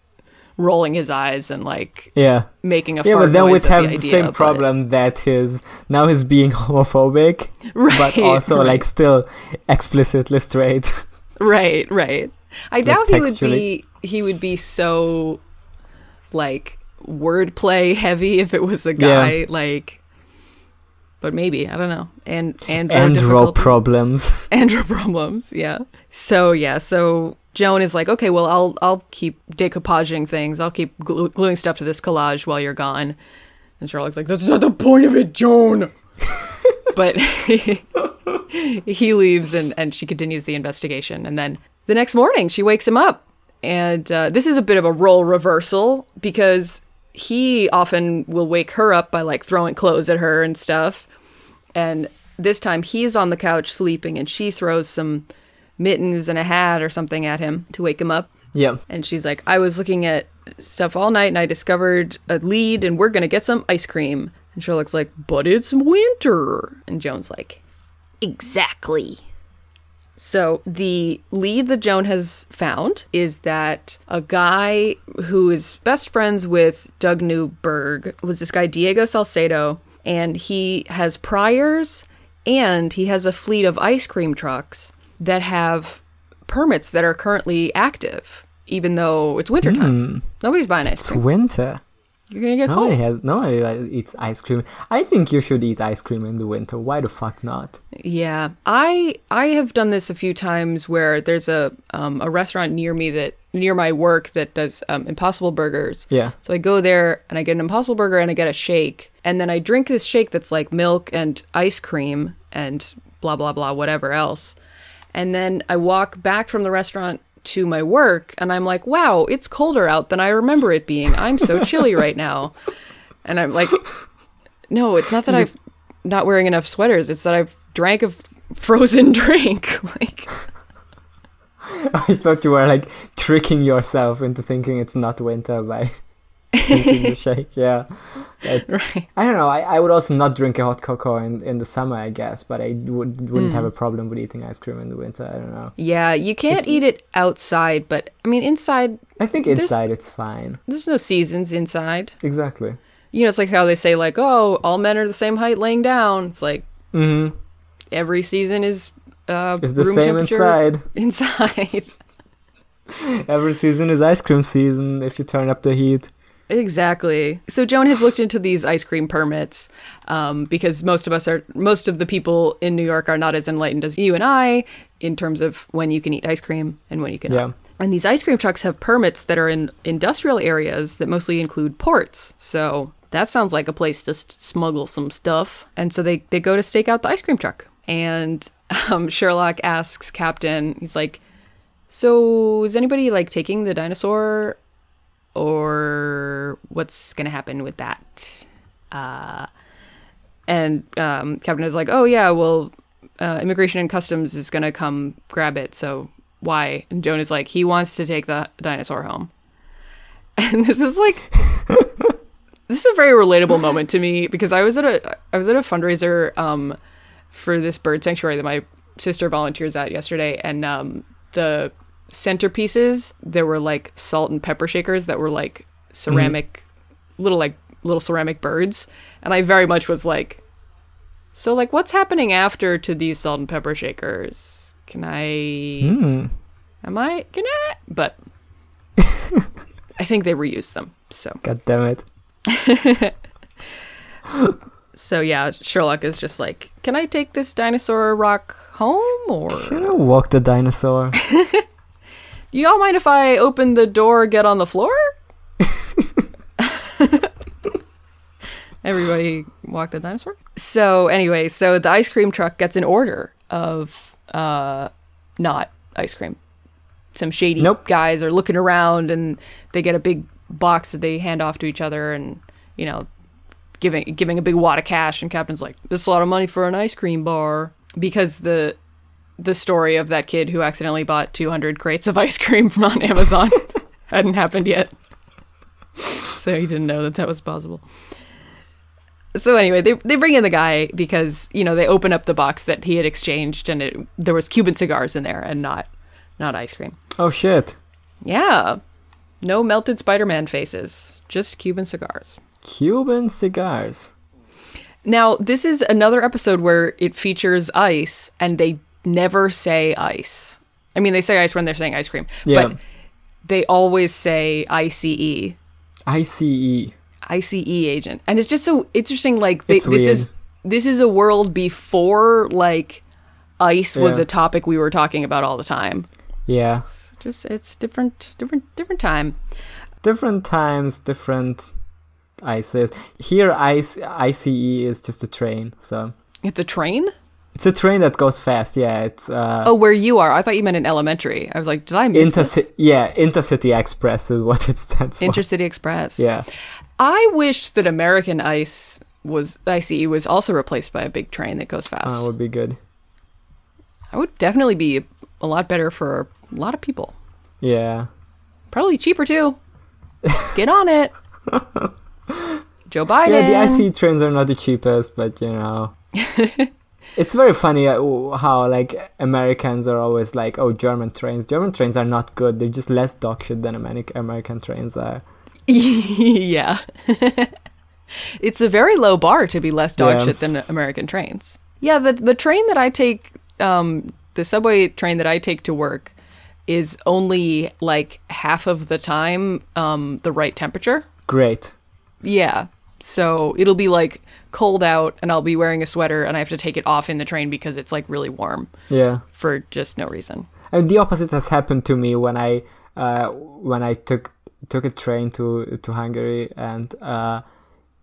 rolling his eyes and like Yeah. making a Yeah, but then we'd have the, the, same problem that his now he's being homophobic, right? but also right. like still explicitly straight. Right, right. I doubt he would be he would be so like wordplay heavy if it was a guy like but maybe, I don't know. And and Andro problems. andro problems, yeah. So yeah, so Joan is like, okay, well, I'll I'll keep decoupaging things. I'll keep glu- gluing stuff to this collage while you're gone. And Sherlock's like, that's not the point of it, Joan. but he leaves, and and she continues the investigation. And then the next morning, she wakes him up, and uh, this is a bit of a role reversal because he often will wake her up by like throwing clothes at her and stuff. And this time he's on the couch sleeping, and she throws some mittens and a hat or something at him to wake him up. Yeah. And she's like, I was looking at stuff all night and I discovered a lead and we're going to get some ice cream. And Sherlock's like, but it's winter. And Joan's like, exactly. So the lead that Joan has found is that a guy who is best friends with Doug Newberg was this guy Diego Salcedo, and he has priors and he has a fleet of ice cream trucks that have permits that are currently active, even though it's wintertime. Nobody's buying ice cream. It's winter. You're gonna get Nobody cold. has nobody like, eats ice cream. I think you should eat ice cream in the winter. Why the fuck not? Yeah, I I have done this a few times where there's a um, a restaurant near me that near my work that does um, Impossible Burgers. Yeah. So I go there and I get an Impossible Burger and I get a shake, and then I drink this shake that's like milk and ice cream and blah blah blah whatever else, and then I walk back from the restaurant to my work and I'm like, wow, it's colder out than I remember it being. I'm so chilly right now, and I'm like, no, it's not that I'm not wearing enough sweaters. It's that I've drank a frozen drink. like, I thought you were like tricking yourself into thinking it's not winter by drinking the shake. Yeah. right. I don't know. I, I would also not drink a hot cocoa in, in the summer, I guess, but I would wouldn't have a problem with eating ice cream in the winter. I don't know. Yeah, you can't It's- eat it outside, but I mean, inside, I think inside it's fine. there's no seasons inside. Exactly. You know, it's like how they say, like, oh, all men are the same height laying down. It's like Mm-hmm. every season is uh, It's the room same temperature inside. inside. Every season is ice cream season if you turn up the heat. Exactly. So Joan has looked into these ice cream permits um, because most of us are, most of the people in New York are not as enlightened as you and I in terms of when you can eat ice cream and when you cannot. Yeah. And these ice cream trucks have permits that are in industrial areas that mostly include ports. So that sounds like a place to s- smuggle some stuff. And so they, they go to stake out the ice cream truck. And um, Sherlock asks Captain, he's like, so is anybody like taking the dinosaur or what's going to happen with that? Uh, and um, is like, oh, yeah, well, uh, Immigration and Customs is going to come grab it. So why? And Joan is like, he wants to take the dinosaur home. And this is like, this is a very relatable moment to me because I was at a I was at a fundraiser um, for this bird sanctuary that my sister volunteers at yesterday, and um, the centerpieces there were like salt and pepper shakers that were like ceramic, little like little ceramic birds, and I very much was like, so like what's happening after to these salt and pepper shakers? Can I? Mm. Am I? Can I? But I think they reused them. So God damn it. so yeah, Sherlock is just like, can I take this dinosaur rock home or? Can I walk the dinosaur? You all mind if I open the door, get on the floor? Everybody walk the dinosaur. So anyway, so the ice cream truck gets an order of uh not ice cream. Some shady Nope. guys are looking around and they get a big box that they hand off to each other and you know giving giving a big wad of cash and captain's like this is a lot of money for an ice cream bar because the the story of that kid who accidentally bought 200 crates of ice cream from on Amazon hadn't happened yet. So he didn't know that that was possible. So anyway, they they bring in the guy because, you know, they open up the box that he had exchanged and it, there was Cuban cigars in there and not not ice cream. Oh shit. Yeah. No melted Spider-Man faces, just Cuban cigars. Cuban cigars. Now, this is another episode where it features ice and they never say ice. I mean, they say ice when they're saying ice cream, Yeah. but they always say ICE, ICE. ICE agent. And it's just so interesting like they, this weird. is this is a world before like ice was a topic we were talking about all the time. Yeah. just it's different, different, different time. Different times, different ices. Here, ice ICE is just a train, so It's a train. It's a train that goes fast. Yeah, it's uh, Oh, where you are? I thought you meant in elementary. I was like, did I miss this? intercity. Yeah, intercity express is what it stands for. Intercity Express. yeah, I wish that American Ice was ICE was also replaced by a big train that goes fast. that would be good. That would definitely be a lot better for a lot of people. Yeah, Probably cheaper too. Get on it. Joe Biden. yeah. The ICE trains are not the cheapest, but you know. It's very funny uh, how like Americans are always like, "Oh, German trains. German trains are not good. They're just less dog shit than Ameri- American trains are." yeah. it's a very low bar to be less dog Yeah. shit than American trains. Yeah, the the train that I take, um, the subway train that I take to work, is only like half of the time um, the right temperature. Great. Yeah. So it'll be like cold out and I'll be wearing a sweater and I have to take it off in the train because it's like really warm Yeah. for just no reason. And the opposite has happened to me when I uh, when I took took a train to to Hungary and uh,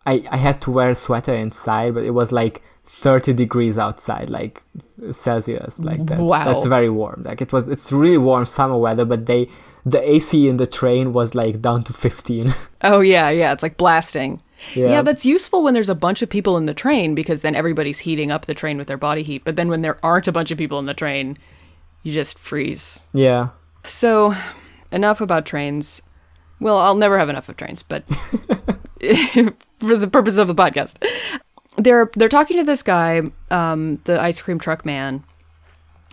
I I had to wear a sweater inside, but it was like 30 degrees outside, like Celsius, like that's Wow. that's very warm. Like it was, it's really warm summer weather, but they the AC in the train was like down to 15. Oh yeah, yeah, it's like blasting. yeah. Yeah. that's useful when there's a bunch of people in the train because then everybody's heating up the train with their body heat. But then when there aren't a bunch of people in the train, you just freeze. yeah. So, enough about trains. Well, I'll never have enough of trains, but for the purpose of the podcast, they're they're talking to this guy, um, the ice cream truck man.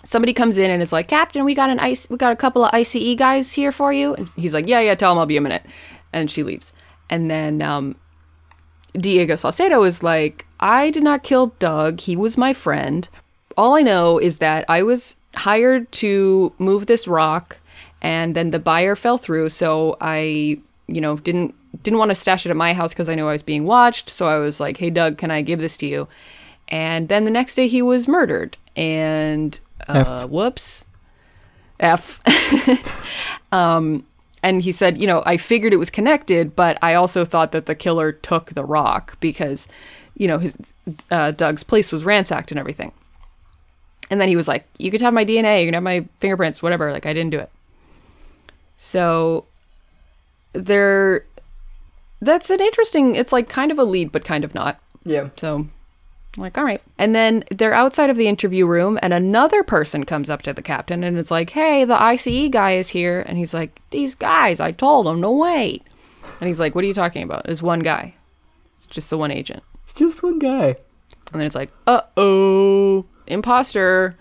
Somebody comes in and is like, "Captain, we got an ice, we got a couple of ICE guys here for you." And he's like, "Yeah, yeah, tell him I'll be a minute," and she leaves. And then um, Diego Salcedo is like, I did not kill Doug. He was my friend. All I know is that I was hired to move this rock and then the buyer fell through, so I, you know, didn't didn't want to stash it at my house because I knew I was being watched. So I was like, "Hey Doug, can I give this to you?" And then the next day he was murdered. And uh, whoops. F. um and he said, you know, I figured it was connected, but I also thought that the killer took the rock because, you know, his uh, Doug's place was ransacked and everything. And then he was like, "You could have my DNA, you can have my fingerprints, whatever." Like I didn't do it. So there, that's an interesting. It's like kind of a lead, but kind of not. Yeah. So, like, all right. And then they're outside of the interview room, and another person comes up to the captain and it's like, hey, the ICE guy is here. And he's like, these guys, I told them to wait. And he's like, what are you talking about? It's one guy. It's just the one agent. It's just one guy. And then it's like, uh oh, imposter.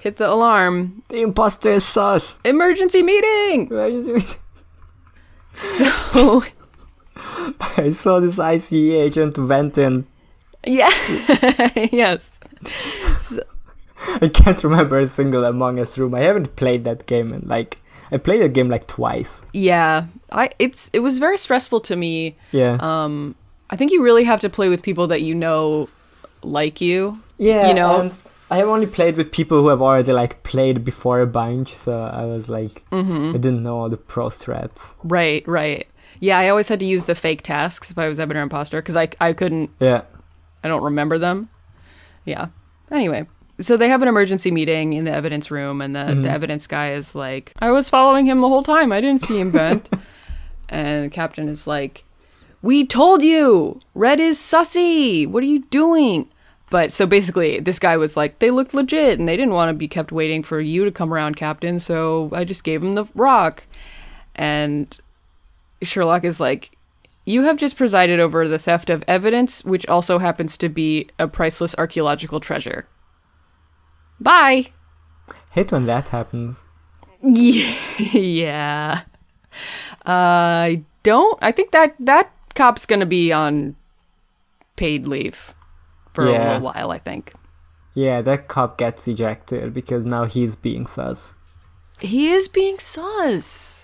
Hit the alarm. The imposter is sus. Emergency meeting. So, I saw this ICE agent went in. Yeah. yes. I can't remember a single Among Us room. I haven't played that game in like I played that game like twice. Yeah. I it's it was very stressful to me Yeah. Um, I think you really have to play with people that you know like you. yeah. you know- and I have only played with people who have already like played before a bunch, so I was like I didn't know all the pro strats. Right, right. Yeah, I always had to use the fake tasks if I was ever an imposter because I, I couldn't, Yeah. I don't remember them. Yeah. Anyway, so they have an emergency meeting in the evidence room, and the, the mm-hmm. evidence guy is like, I was following him the whole time. I didn't see him vent. and the captain is like, We told you! Red is sussy! What are you doing? But so basically, this guy was like, they looked legit and they didn't want to be kept waiting for you to come around, Captain. So I just gave him the rock. And Sherlock is like, You have just presided over the theft of evidence, which also happens to be a priceless archaeological treasure. Bye! Hate when that happens. yeah. Uh, I don't. I think that that cop's gonna be on paid leave for a little while. I think Yeah, that cop gets ejected because now he's being sus. he is being sus.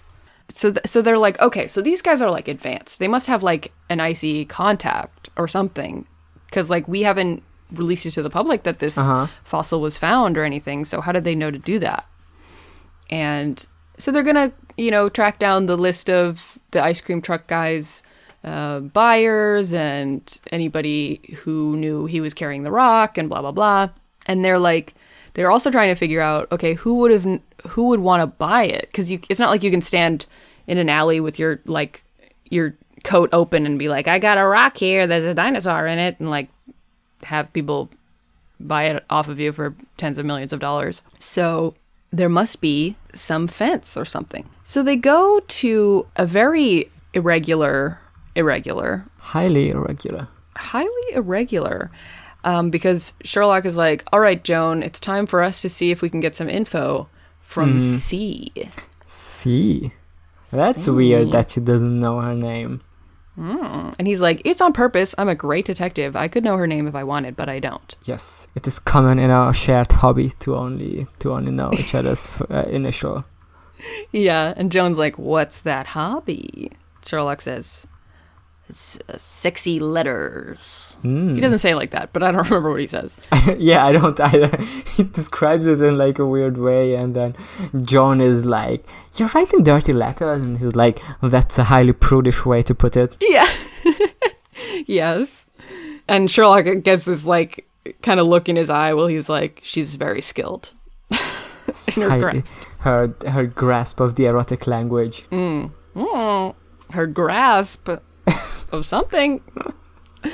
So, th- so they're like, okay, so these guys are like advanced. They must have like an ICE contact or something, because like we haven't released it to the public that this Uh-huh. fossil was found or anything. So how did they know to do that? And so they're gonna, you know, track down the list of the ice cream truck guys' uh, buyers and anybody who knew he was carrying the rock and blah blah blah. And they're like, they're also trying to figure out, okay, who would have, who would want to buy it? Because you, it's not like you can stand in an alley with your like your coat open and be like, I got a rock here. There's a dinosaur in it, and like have people buy it off of you for tens of millions of dollars. So there must be some fence or something. So they go to a very irregular, irregular, Highly irregular. highly irregular. Um, because Sherlock is like, all right, Joan, it's time for us to see if we can get some info from C. C. that's weird that she doesn't know her name. Mm. And he's like, it's on purpose. I'm a great detective. I could know her name if I wanted, but I don't. Yes, it is common in our shared hobby to only to only know each other's f- uh, initial. Yeah, and Joan's like, "What's that hobby?" Sherlock says, "It's uh, sexy letters." Mm. He doesn't say it like that, but I don't remember what he says. yeah, I don't either. he describes it in like a weird way, and then John is like, "You're writing dirty letters," and he's like, "That's a highly prudish way to put it." Yeah. yes. And Sherlock gets this like kind of look in his eye while he's like, "She's very skilled." In her Highly- her her grasp of the erotic language. Mm. Mm. Her grasp of something.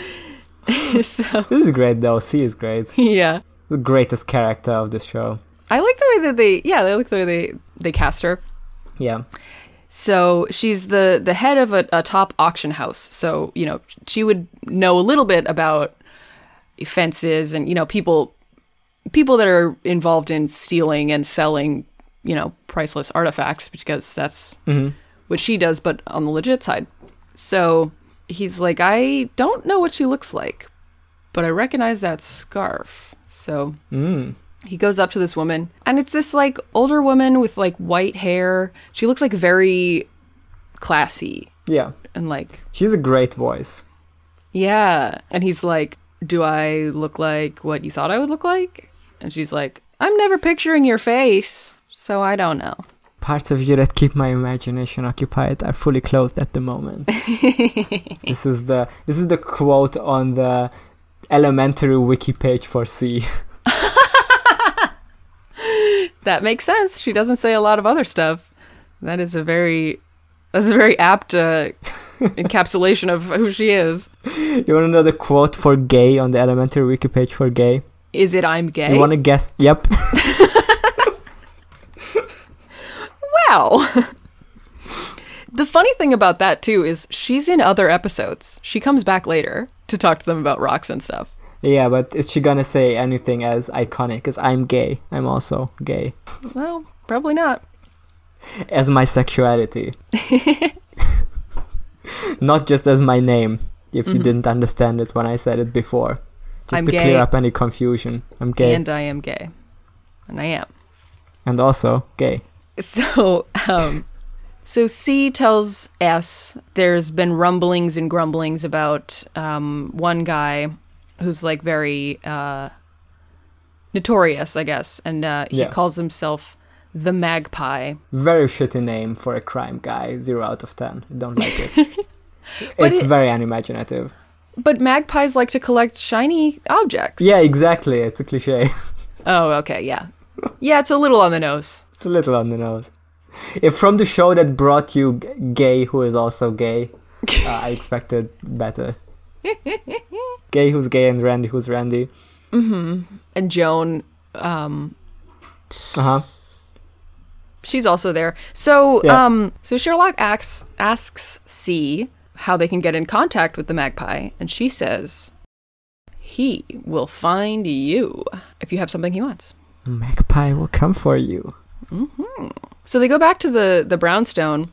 so This is great though. C is great. yeah. The greatest character of the show. I like the way that they yeah, I like the way they they cast her. Yeah. So she's the the head of a, a top auction house. So you know she would know a little bit about fences and you know people people that are involved in stealing and selling you know priceless artifacts because that's hmm what she does, but on the legit side. So he's like, I don't know what she looks like, but I recognize that scarf. So Mm. he goes up to this woman and it's this like older woman with like white hair she looks like very classy Yeah. and like She's a great voice. yeah and he's like do i look like what you thought i would look like and she's like i'm never picturing your face so i don't know Parts of you that keep my imagination occupied are fully clothed at the moment. this is the this is the quote on the elementary wiki page for C. that makes sense she doesn't say a lot of other stuff that is a very that's a very apt uh, encapsulation of who she is you want to know the quote for gay on the elementary wiki page for gay? is it i'm gay You want to guess? Yep. Wow. the funny thing about that too is she's in other episodes. She comes back later to talk to them about rocks and stuff. yeah, but is she gonna say anything as iconic as I'm gay? I'm also gay. Well, probably not. As my sexuality. Not just as my name, if you Mhm. didn't understand it when I said it before. Just I'm to gay. clear up any confusion. I'm gay. And I am gay. And I am. and also gay. So, um so C tells S there's been rumblings and grumblings about um one guy who's like very uh notorious, I guess, and uh he Yeah. calls himself the Magpie. Very shitty name for a crime guy. Zero out of ten. Don't like it. It's it- very unimaginative. But magpies like to collect shiny objects. Yeah, exactly. It's a cliche. Oh, okay, yeah. Yeah, it's a little on the nose. It's a little on the nose. If from the show that brought you gay, who is also gay, uh, I expected better. gay who's gay and Randy who's Randy. And Joan, um, Uh huh. she's also there. So, Yeah. um, so Sherlock asks asks C how they can get in contact with the magpie, and she says he will find you if you have something he wants. Magpie will come for you. So they go back to the the brownstone,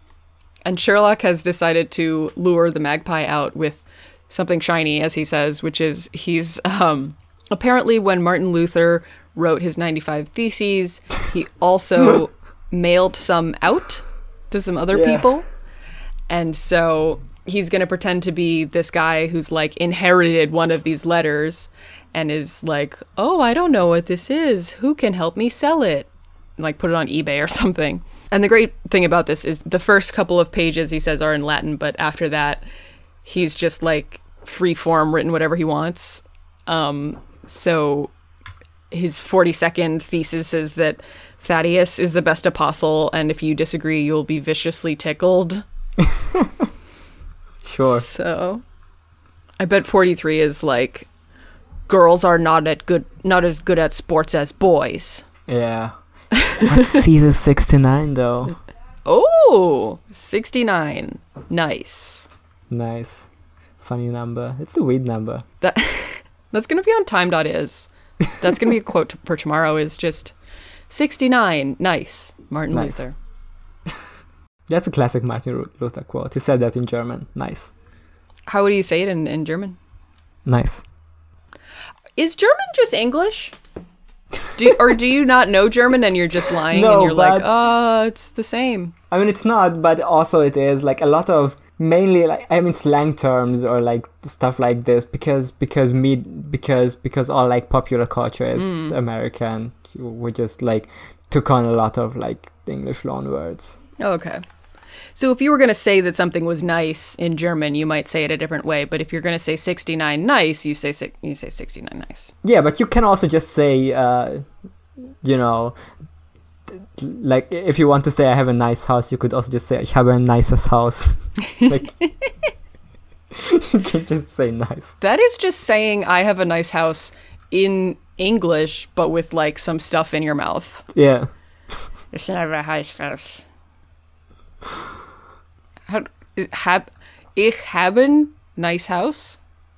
and Sherlock has decided to lure the magpie out with something shiny, as he says, which is he's um, apparently when Martin Luther wrote his 95 Theses, he also mailed some out to some other Yeah. people, and so he's going to pretend to be this guy who's like inherited one of these letters and is like, "Oh, I don't know what this is. Who can help me sell it?" Like put it on eBay or something. And the great thing about this is the first couple of pages he says are in Latin, but after that, he's just like free form, written whatever he wants. Um, so his 42nd thesis is that Thaddeus is the best apostle, and if you disagree, you'll be viciously tickled. Sure. So I bet 43 is like girls are not at good not as good at sports as boys. Yeah. What's season 69 though? Oh, 69. Nice. Nice. Funny number. It's the weed number. That that's going to be on time.is. That's going to be a quote for tomorrow is just 69. Nice. Martin Nice. Luther. That's a classic Martin Luther quote. He said that in German. Nice. How would you say it in, in German? Nice. Is German just English? Do, or do you not know German and you're just lying No, and you're like, oh, it's the same. I mean, it's not, but also it is like a lot of mainly like I mean slang terms or like stuff like this because because me because because all like popular culture is Mm. American. We just like took on a lot of like English loan words. Okay. So if you were going to say that something was nice in German, you might say it a different way. But if you're going to say 69 nice, you say you say 69 nice. Yeah, but you can also just say, uh, you know, like if you want to say I have a nice house, you could also just say ich habe ein nices house. like you can just say nice. That is just saying I have a nice house in English, but with like some stuff in your mouth. Yeah. Ich habe ein nice house. How, is- hab, ich habe nice house?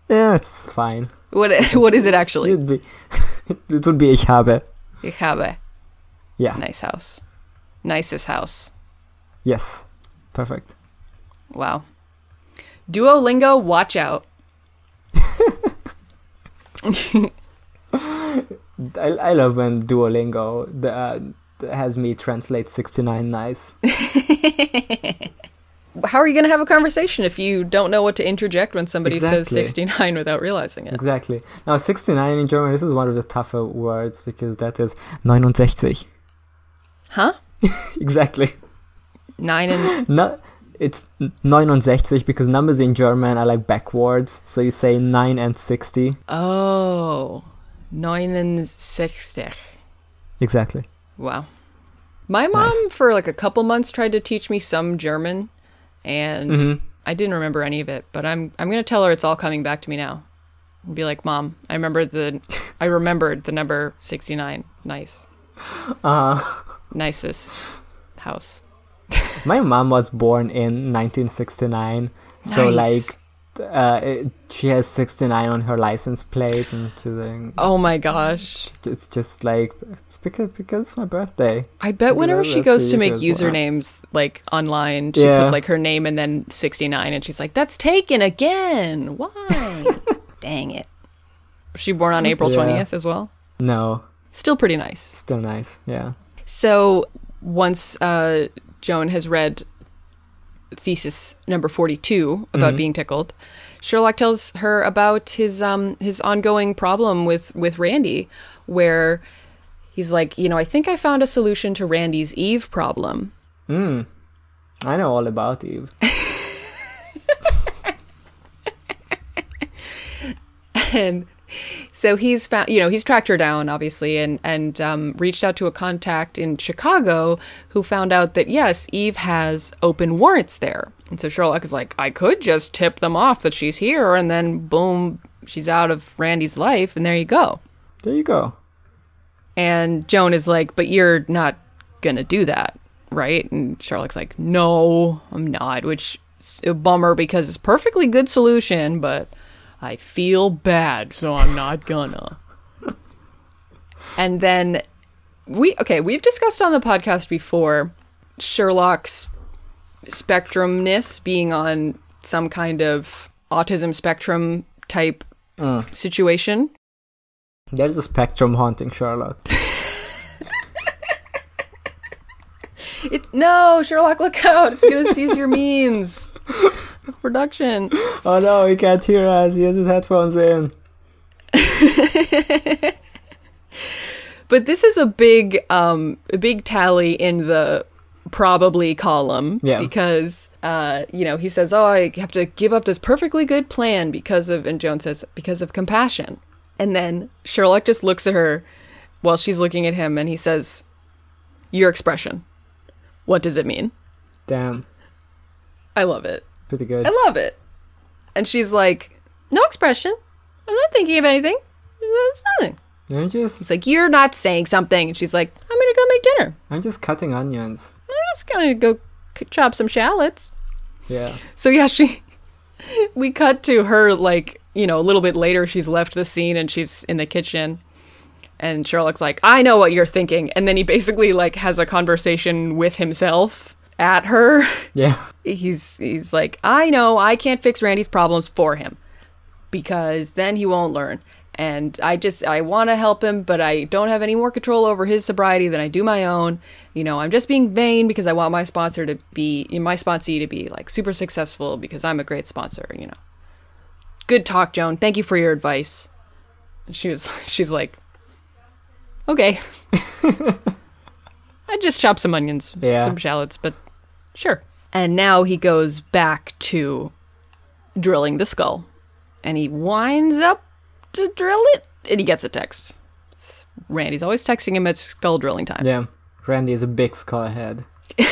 Yeah, it's fine. What what is it actually? It'd be, it would be ich habe. Ich habe Yeah. nice house. Nicest house. Yes. Perfect. Wow. Duolingo, watch out. I, I love when Duolingo the, uh, has me translate 69 nice. How are you going to have a conversation if you don't know what to interject when somebody says 69 without realizing it? Exactly. Now 69 in German, this is one of the tougher words because that is 69. Huh? Exactly. Nine and No, it's 69 because numbers in German are like backwards. So you say 9 and 60. oh, nine and sixty. Exactly. Wow. My mom, Nice. for like a couple months, tried to teach me some German, and Mhm. I didn't remember any of it. But I'm I'm gonna tell her it's all coming back to me now. And be like, Mom, I remember the, I remembered the number 69. Nice, Uh, nicest house. my mom was born in 1969. So Nice. like, uh, it, she has 69 on her license plate and she's like, Oh my gosh. it's just like, it's because, because it's my birthday. I bet whenever she goes to make usernames like online, she Yeah. puts like her name and then 69 and she's like, that's taken again. Why? Dang it. Was she born on April Yeah. 20th as well? No, Still pretty nice. still nice. Yeah. So once uh, Joan has read thesis number 42 about Mhm. being tickled, Sherlock tells her about his um his ongoing problem with with Randy where he's like, you know, I think I found a solution to Randy's Eve problem. Mm. I know all about Eve. and so he's found you know he's tracked her down obviously and and um, reached out to a contact in chicago who found out that yes eve has open warrants there. And so sherlock is like i could just tip them off that she's here and then boom she's out of randy's life and there you go. There you go. and joan is like but you're not gonna do that right? And sherlock's like no i'm not which is a bummer because it's a perfectly good solution but i feel bad so i'm not gonna and then we okay we've discussed on the podcast before sherlock's spectrumness being on some kind of autism spectrum type Mm. situation There's a spectrum haunting Sherlock. It's no, Sherlock, look out! It's gonna seize your means production. Oh no, he can't hear us. He has his headphones in. But this is a big, um, a big tally in the probably column Yeah. because uh, you know he says, "Oh, I have to give up this perfectly good plan because of," and Joan says, "Because of compassion." And then Sherlock just looks at her while she's looking at him, and he says, "Your expression. What does it mean?" Damn, I love it. pretty good. I love it. And she's like, "No expression. I'm not thinking of anything. There's nothing." I'm just, It's like you're not saying something, and she's like, "I'm gonna go make dinner. I'm just cutting onions. I'm just gonna go chop some shallots." Yeah, So yeah, she we cut to her like, you know, a little bit later she's left the scene and she's in the kitchen. And Sherlock's like, "I know what you're thinking." And then he basically like has a conversation with himself at her. yeah, He's he's like, "I know I can't fix Randy's problems for him because then he won't learn." And I just I want to help him, but I don't have any more control over his sobriety than I do my own. You know, I'm just being vain because I want my sponsor to be my sponsee to be like super successful because I'm a great sponsor, you know. Good talk, Joan. Thank you for your advice. She was she's like, "Okay." I just chopped some onions, Yeah. some shallots, but sure. And now he goes back to drilling the skull. And he winds up to drill it and he gets a text. Randy's always texting him at skull drilling time. yeah. Randy is a big skull head. he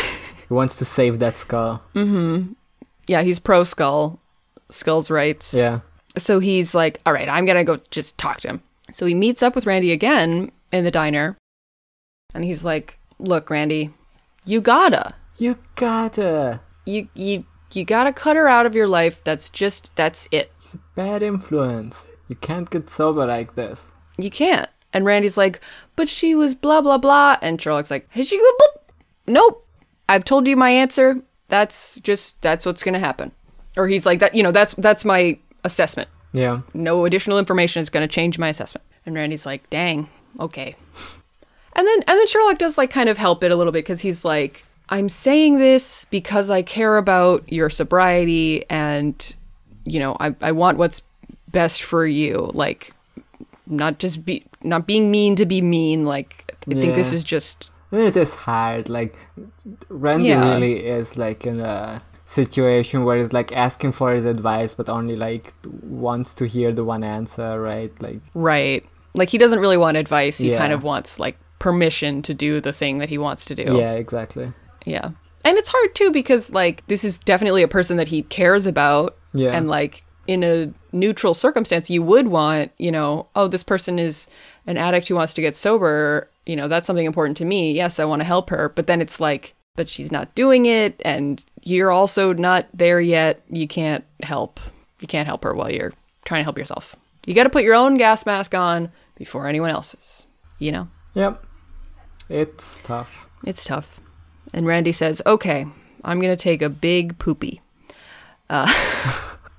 wants to save that skull. Mm-hmm. Yeah, he's pro skull. Skull's rights. Yeah, So he's like, all right, I'm going to go just talk to him. So he meets up with Randy again in the diner. And he's like, look, Randy, you gotta. you gotta. You, you, you gotta cut her out of your life. That's just, that's it. Bad influence. You can't get sober like this. You can't. And Randy's like, but she was blah, blah, blah. And Sherlock's like, hey, she boop. Nope. I've told you my answer. That's just, that's what's going to happen. Or he's like, that, you know, that's, that's my assessment. Yeah, No additional information is going to change my assessment. And Randy's like, dang, okay. And then, and then Sherlock does like kind of help it a little bit because he's like, I'm saying this because I care about your sobriety and, you know, I, I want what's best for you. Like, not just be, not being mean to be mean. Like, I think this is just, I mean, it is hard. Like, Randy Yeah. really is like in a situation where he's like asking for his advice, but only like wants to hear the one answer, right? Like, right. Like, he doesn't really want advice. He Yeah. kind of wants, like, permission to do the thing that he wants to do. yeah, exactly. Yeah. And it's hard too because like this is definitely a person that he cares about Yeah, and like in a neutral circumstance you would want, you know, oh this person is an addict who wants to get sober, you know, that's something important to me. Yes, I want to help her, but then it's like but she's not doing it and you're also not there yet. You can't help. You can't help her while you're trying to help yourself. You got to put your own gas mask on before anyone else's, you know. Yep. It's tough. It's tough. And Randy says, okay, I'm going to take a big poopy. Uh,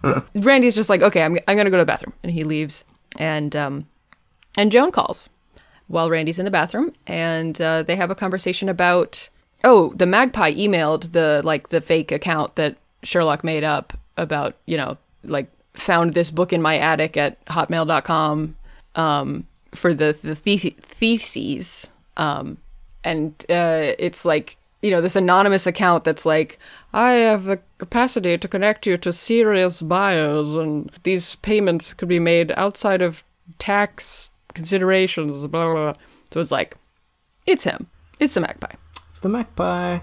Randy's just like, okay, I'm, I'm going to go to the bathroom. And he leaves. And, um, and Joan calls while Randy's in the bathroom. And uh, they have a conversation about, oh, the magpie emailed the, like, the fake account that Sherlock made up about, you know, like, found this book in my attic at hotmail.com um, for the, the the- theses. Um, and uh, it's like you know this anonymous account that's like i have the capacity to connect you to serious buyers and these payments could be made outside of tax considerations blah blah, blah. so it's like it's him it's the magpie It's the magpie.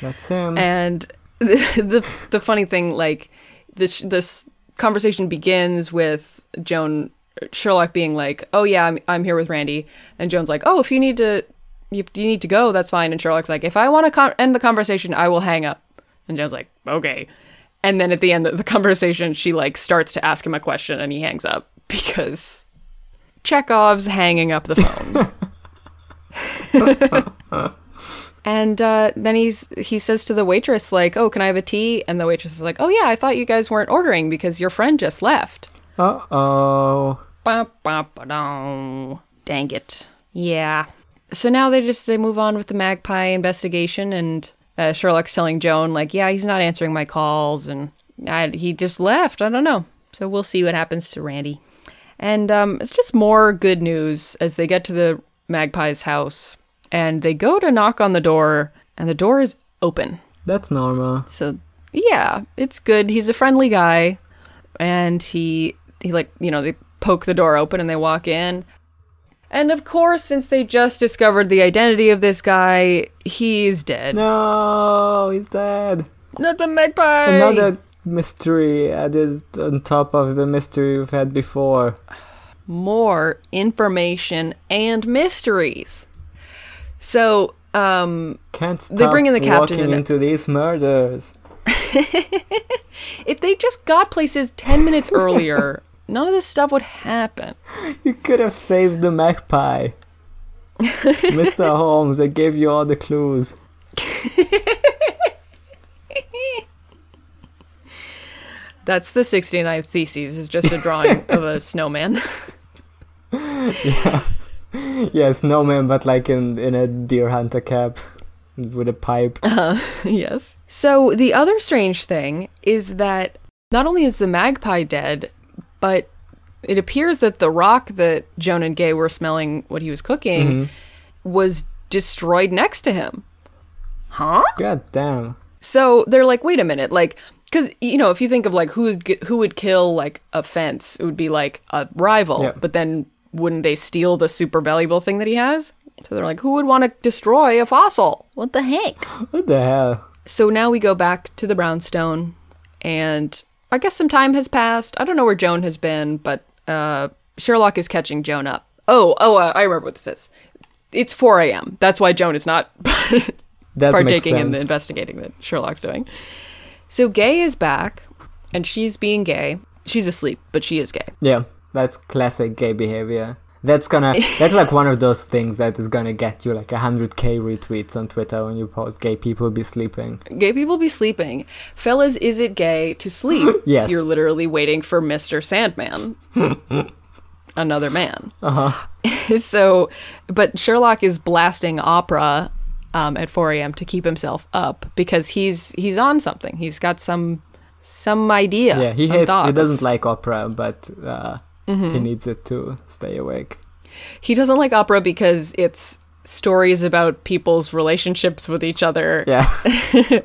That's him. and the, the the funny thing, like this this conversation begins with Joan Sherlock being like, "Oh yeah, I'm I'm here with Randy," and Joan's like, "Oh, if you need to, you, you need to go, that's fine." And Sherlock's like, "If I want to con- end the conversation, I will hang up." And Joan's like, "Okay." And then at the end of the conversation, she like starts to ask him a question, and he hangs up because Chekhov's hanging up the phone. And uh, then he's he says to the waitress like, "Oh, can I have a tea?" And the waitress is like, "Oh yeah, I thought you guys weren't ordering because your friend just left." Uh oh. Dang it. Yeah. So now they just they move on with the magpie investigation, and uh, Sherlock's telling Joan like, "Yeah, he's not answering my calls, and I, he just left. I don't know." So we'll see what happens to Randy. And um, it's just more good news as they get to the magpie's house, and they go to knock on the door, and the door is open. That's normal. So yeah, it's good. He's a friendly guy, and he he like you know they poke the door open and they walk in. And of course, since they just discovered the identity of this guy, he's dead. No, he's dead. Not the magpie. Another mystery added on top of the mystery we've had before. more information and mysteries. So, um, Can't stop They bring in the captain walking in into these murders. if they just got places 10 minutes earlier, none of this stuff would happen. You could have saved the magpie. Mr. Holmes, I gave you all the clues. That's the 69th thesis, is just a drawing of a snowman. Yeah, snowman, but like in, in a deer hunter cap with a pipe. yes. So, the other strange thing is that not only is the magpie dead, but it appears that the rock that Joan and Gay were smelling what he was cooking Mhm. was destroyed next to him. Huh? God damn. So they're like, wait a minute, like, because you know, if you think of like who's who would kill like a fence, it would be like a rival. Yeah. But then wouldn't they steal the super valuable thing that he has? So they're like, who would want to destroy a fossil? What the heck? What the hell? So now we go back to the brownstone, and I guess some time has passed. I don't know where Joan has been, but uh, Sherlock is catching Joan up. Oh, oh, uh, I remember what this is. It's 4 a.m. That's why Joan is not partaking in the investigating that Sherlock's doing. So Gay is back, and she's being gay. She's asleep, but she is gay. Yeah, that's classic gay behavior. That's gonna that's like one of those things that is gonna get you like 100k retweets on Twitter when you post gay people be sleeping. Gay people be sleeping. Fellas, is it gay to sleep? Yes. You're literally waiting for Mr. Sandman. Another man. Uh-huh. so, but Sherlock is blasting opera um, at 4 a.m. to keep himself up because he's he's on something. He's got some some idea. Yeah, he some hates, he doesn't like opera, but uh, Mm-hmm. he needs it to stay awake. He doesn't like opera because it's stories about people's relationships with each other. Yeah,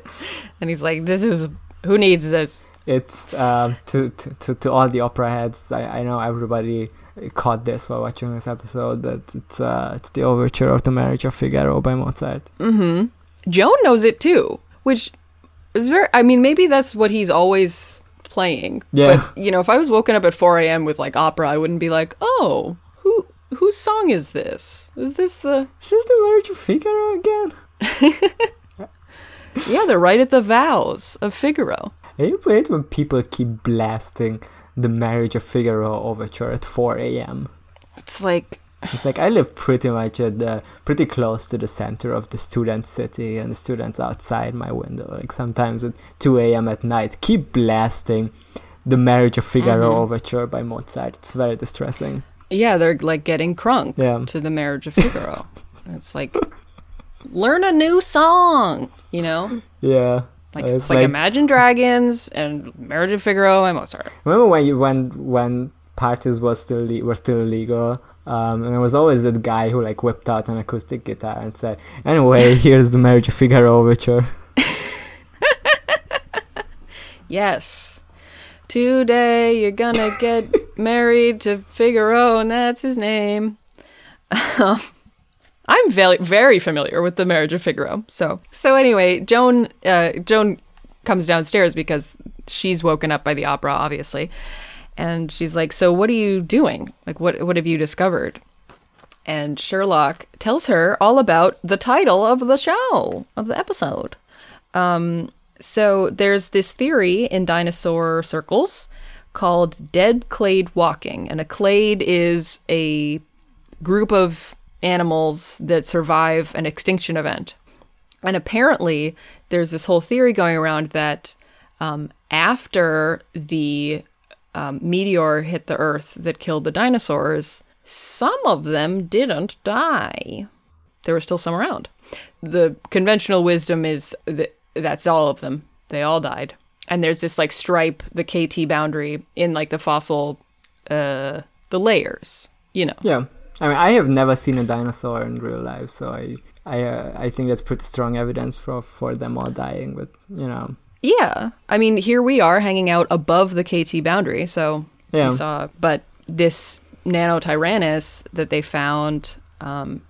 And he's like, this is who needs this? it's um, to, to to all the opera heads. I, I know everybody caught this while watching this episode, but it's uh, it's the overture of the Marriage of Figaro by Mozart. Mm-hmm. Joan knows it too, which is very. I mean, maybe that's what he's always playing. Yeah. But you know, if I was woken up at 4 a.m. with like opera, I wouldn't be like, oh, who whose song is this? Is this the? Is this the Marriage of Figaro again? Yeah, they're right at the vows of Figaro. I hate when people keep blasting the Marriage of Figaro overture at 4 a.m. It's like, It's like I live pretty much at the pretty close to the center of the student city and the students outside my window. Like sometimes at 2 a.m. at night, keep blasting the Marriage of Figaro Mhm. overture by Mozart. It's very distressing. yeah, they're like getting crunk Yeah. to the marriage of Figaro. It's like, learn a new song, you know? Yeah. Like Uh, it's, like, Imagine Dragons and Marriage of Figaro by Mozart. Remember when you when when parties was still le- were still illegal, um, and there was always that guy who like whipped out an acoustic guitar and said, "Anyway, here's the Marriage of Figaro overture." Yes. Today you're gonna get married to Figaro, and that's his name. Um, I'm very very familiar with the marriage of Figaro. So so anyway, Joan uh, Joan comes downstairs because she's woken up by the opera, obviously, and she's like, "So what are you doing? Like, what what have you discovered?" And Sherlock tells her all about the title of the show of the episode. Um, so there's this theory in dinosaur circles called dead clade walking, and a clade is a group of animals that survive an extinction event. And apparently, there's this whole theory going around that um, after the um, meteor hit the Earth that killed the dinosaurs, some of them didn't die. There were still some around. The conventional wisdom is that that's all of them. They all died. And there's this like stripe, the KT boundary in like the fossil, uh, the layers, you know. Yeah, I mean, I have never seen a dinosaur in real life, so I I uh, I think that's pretty strong evidence for for them all dying. But you know, Yeah. I mean, here we are hanging out above the KT boundary, so yeah, we saw. But this Nanotyrannus that they found um,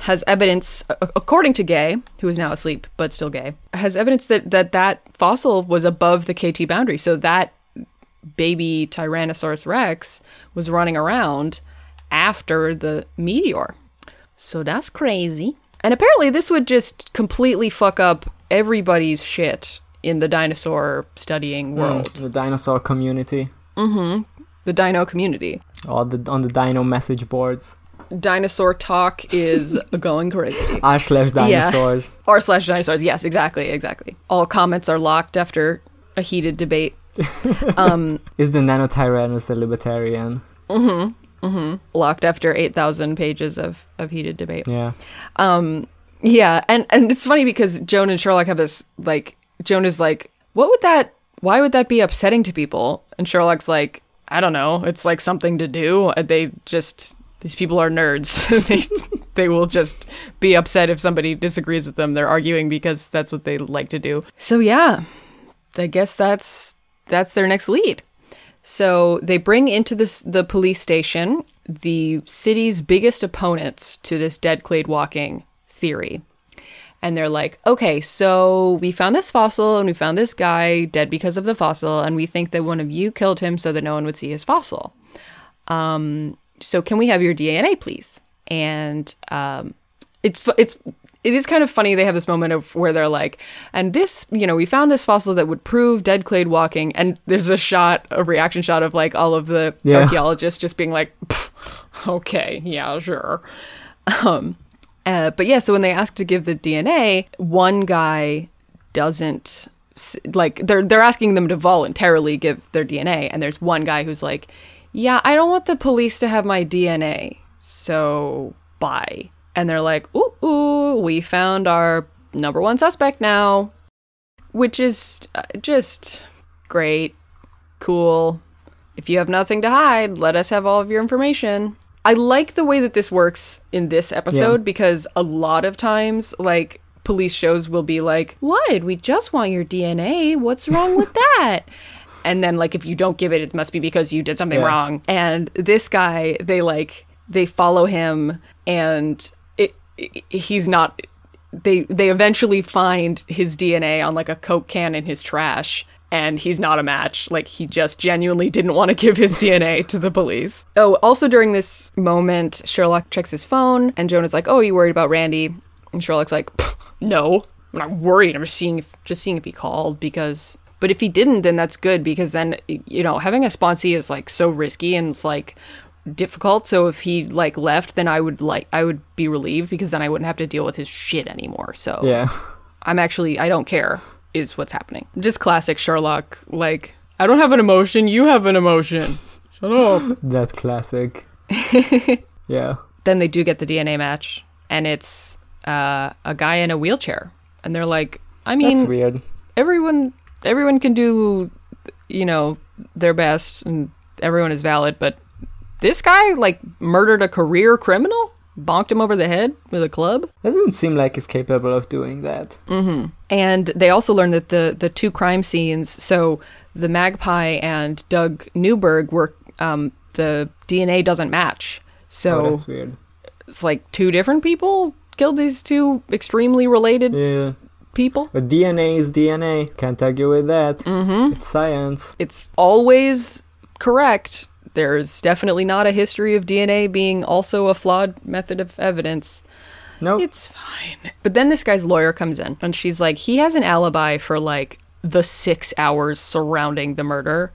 has evidence, according to Gay, who is now asleep but still gay, has evidence that that, that fossil was above the KT boundary. So that baby Tyrannosaurus Rex was running around after the meteor. So that's crazy. And apparently, this would just completely fuck up everybody's shit in the dinosaur studying world, Mm, the dinosaur community, Mm-hmm. the dino community. or the on the dino message boards, Dinosaur talk is going crazy. r slash dinosaurs. R slash dinosaurs. Yes, exactly, exactly. All comments are locked after a heated debate. Um, Is the Nanotyrannus a libertarian? Mm-hmm. Mm-hmm. Locked after 8,000 pages of, of heated debate. Yeah, Um, yeah, and and it's funny because Joan and Sherlock have this like Joan is like, what would that? Why would that be upsetting to people? And Sherlock's like, I don't know. It's like something to do. Uh, They just these people are nerds. they they will just be upset if somebody disagrees with them. They're arguing because that's what they like to do. So yeah, I guess that's that's their next lead. So they bring into this the police station the city's biggest opponents to this dead clade walking theory. And they're like, okay, so we found this fossil and we found this guy dead because of the fossil, and we think that one of you killed him so that no one would see his fossil. Um, so can we have your DNA, please? And um, it's it's it is kind of funny. They have this moment of where they're like, and this, you know, we found this fossil that would prove dead clade walking, and there's a shot, a reaction shot of like all of the Yeah. archaeologists just being like, okay, yeah, sure. Um, uh, but yeah, so when they ask to give the DNA, one guy doesn't like they're they're asking them to voluntarily give their DNA, and there's one guy who's like, "Yeah, I don't want the police to have my DNA, so bye." And they're like, "Ooh, ooh, we found our number one suspect now," which is uh, just great, cool. If you have nothing to hide, let us have all of your information. I like the way that this works in this episode because a lot of times, like, police shows will be like, What? We just want your DNA. What's wrong with that? and then, like, if you don't give it, it must be because you did something Yeah. wrong. And this guy, they like, they follow him and it, it he's not they they eventually find his DNA on like a coke can in his trash and he's not a match like he just genuinely didn't want to give his DNA to the police. Oh, also during this moment Sherlock checks his phone and Joan is like, "Oh, are you worried about Randy?" And Sherlock's like, "No, I'm not worried. I'm just seeing if, just seeing if he called because but if he didn't then that's good because then you know, having a sponsee is like so risky and it's like difficult. So if he like left, then I would like I would be relieved because then I wouldn't have to deal with his shit anymore. So yeah. I'm actually I don't care is what's happening. Just classic Sherlock. Like I don't have an emotion, you have an emotion. Shut up. That's classic. yeah. then they do get the DNA match, and it's uh, a guy in a wheelchair, and they're like, I mean, That's weird. everyone everyone can do you know their best and everyone is valid but this guy like murdered a career criminal bonked him over the head with a club That Doesn't seem like he's capable of doing that. and they also learned that the the two crime scenes so the magpie and doug newberg were um, the dna doesn't match oh, so that's weird. it's like two different people killed these two extremely related Yeah. people But DNA is DNA. Can't argue with that. Mm-hmm. It's science. it's always correct. There's definitely not a history of DNA being also a flawed method of evidence. Nope. It's fine. But then this guy's lawyer comes in and she's like, he has an alibi for like the six hours surrounding the murder.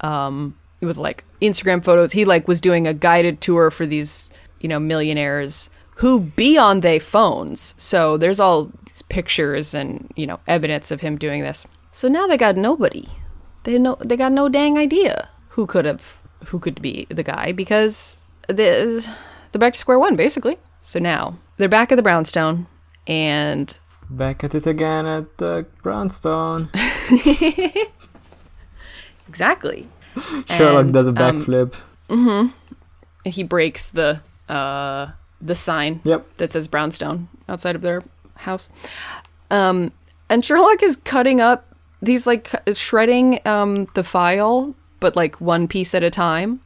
Um, it was like Instagram photos. He like was doing a guided tour for these, you know, millionaires who be on their phones. So there's all these pictures and, you know, evidence of him doing this. So now they got nobody. They no they got no dang idea who could have who could be the guy because this, the they're back to square one basically. So now they're back at the brownstone and Back at it again at the brownstone. exactly Sherlock And, does a backflip. um, backflip. he breaks the uh, the sign Yep. that says brownstone outside of their house. Um, and Sherlock is cutting up these like shredding um, the file, but like one piece at a time.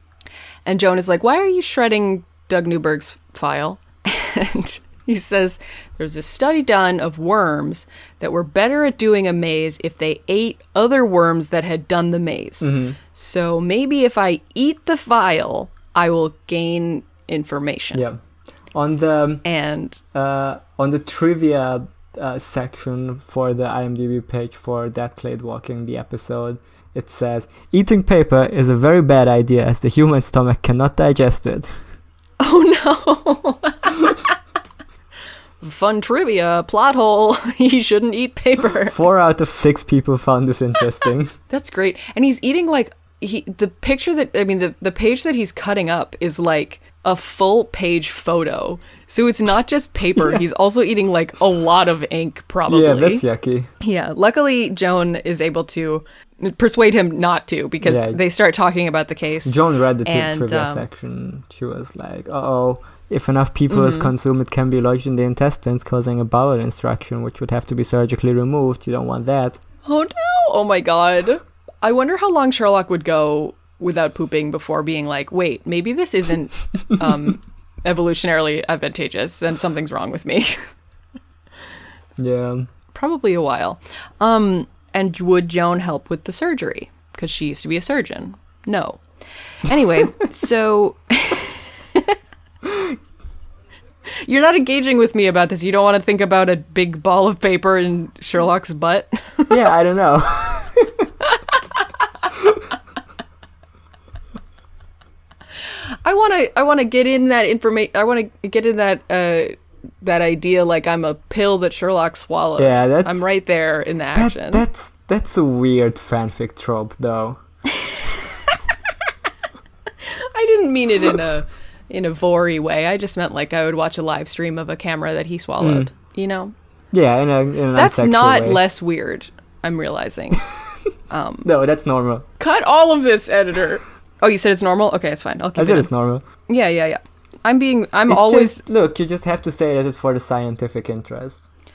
And Joan is like, "Why are you shredding Doug Newberg's file?" And he says, "There's a study done of worms that were better at doing a maze if they ate other worms that had done the maze. So maybe if I eat the file, I will gain information." Yeah. On the And uh, on the trivia uh, section for the IMDb page for Dead Clade Walking, the episode, it says eating paper is a very bad idea as the human stomach cannot digest it. Oh no! Fun trivia, plot hole. he shouldn't eat paper. Four out of six people found this interesting. That's great. And he's eating like he the picture that I mean the the page that he's cutting up is like a full page photo. So it's not just paper. He's also eating like a lot of ink probably. yeah, that's yucky. Yeah, luckily Joan is able to persuade him not to because Yeah. they start talking about the case. Joan read the And, trivia um, section. She was like, "Uh oh, if enough people is Mhm. consumed, it can be lodged in the intestines, causing a bowel instruction, which would have to be surgically removed. You don't want that." Oh no! Oh my god. I wonder how long Sherlock would go without pooping before being like, wait, maybe this isn't um, evolutionarily advantageous and something's wrong with me. Yeah. Probably a while. Um, and would Joan help with the surgery? Because she used to be a surgeon. No. Anyway, so. You're not engaging with me about this. You don't want to think about a big ball of paper in Sherlock's butt. yeah, I don't know. I want to I want to get in that information I want to get in that uh that idea like I'm a pill that Sherlock swallowed. Yeah, that's- I'm right there in the That, action. that's that's a weird fanfic trope, though. I didn't mean it in a in a vory way. I just meant like I would watch a live stream of a camera that he swallowed, you know? Yeah, in a in That's not way. less weird. I'm realizing. Um, No, that's normal. Cut all of this, editor. Oh, you said it's normal? Okay, it's fine. I'll keep I it. said in. it's normal. Yeah, yeah, yeah. I'm being I'm It's always just, look. You just have to say that it's for the scientific interest. You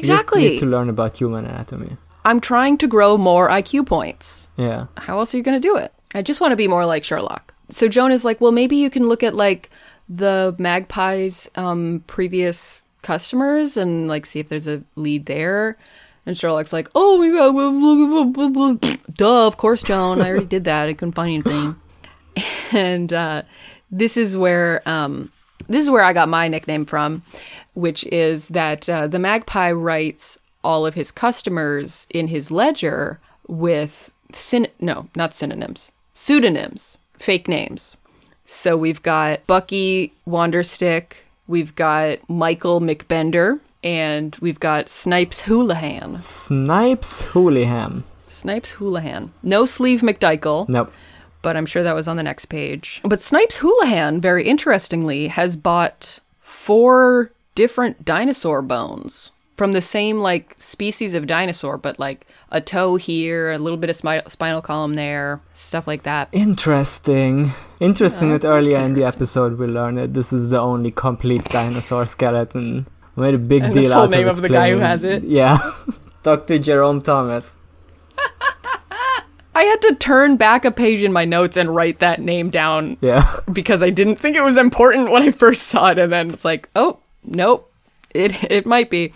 Exactly. need to learn about human anatomy. I'm trying to grow more IQ points. Yeah. how else are you going to do it? I just want to be more like Sherlock. So Joan is like, well, maybe you can look at like the Magpie's um, previous customers and like see if there's a lead there. And Sherlock's like, oh, I will. Duh, of course, Joan. I already did that. I couldn't find anything. And uh, this is where um, this is where I got my nickname from, which is that uh, the Magpie writes all of his customers in his ledger with syn- no, not synonyms, pseudonyms, fake names. So we've got Bucky Wanderstick, we've got Michael McBender, and we've got Snipes Houlihan. Snipes Houlihan. Snipes Houlihan. No sleeve McDykel Nope. but I'm sure that was on the next page. But Snipes Houlihan, very interestingly, has bought four different dinosaur bones from the same like species of dinosaur, but like a toe here, a little bit of spi- spinal column there, stuff like that. Interesting. Interesting Yeah, that earlier in the episode we learned that this is the only complete dinosaur skeleton. Made a big And the deal full out name of of the guy who has it? Yeah. Dr. Jerome Thomas. I had to turn back a page in my notes and write that name down Yeah. because I didn't think it was important when I first saw it, and then it's like, oh, nope, it it might be,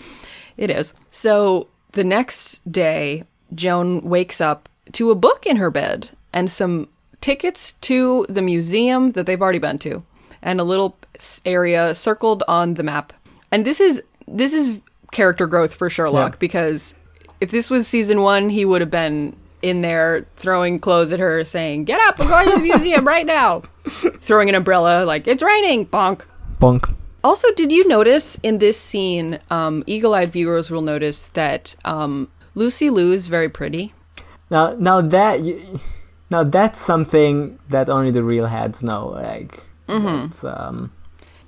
it is. So the next day, Joan wakes up to a book in her bed and some tickets to the museum that they've already been to, and a little area circled on the map. And this is this is character growth for Sherlock Yeah. because if this was season one, he would have been in there throwing clothes at her, saying, "Get up! We're going to the museum right now." throwing an umbrella, like it's raining. Bonk. Bonk. Also, did you notice in this scene, um, eagle-eyed viewers will notice that um, Lucy Liu is very pretty. Now, now that you, now that's something that only the real heads know. Like, Mm-hmm. it's, um,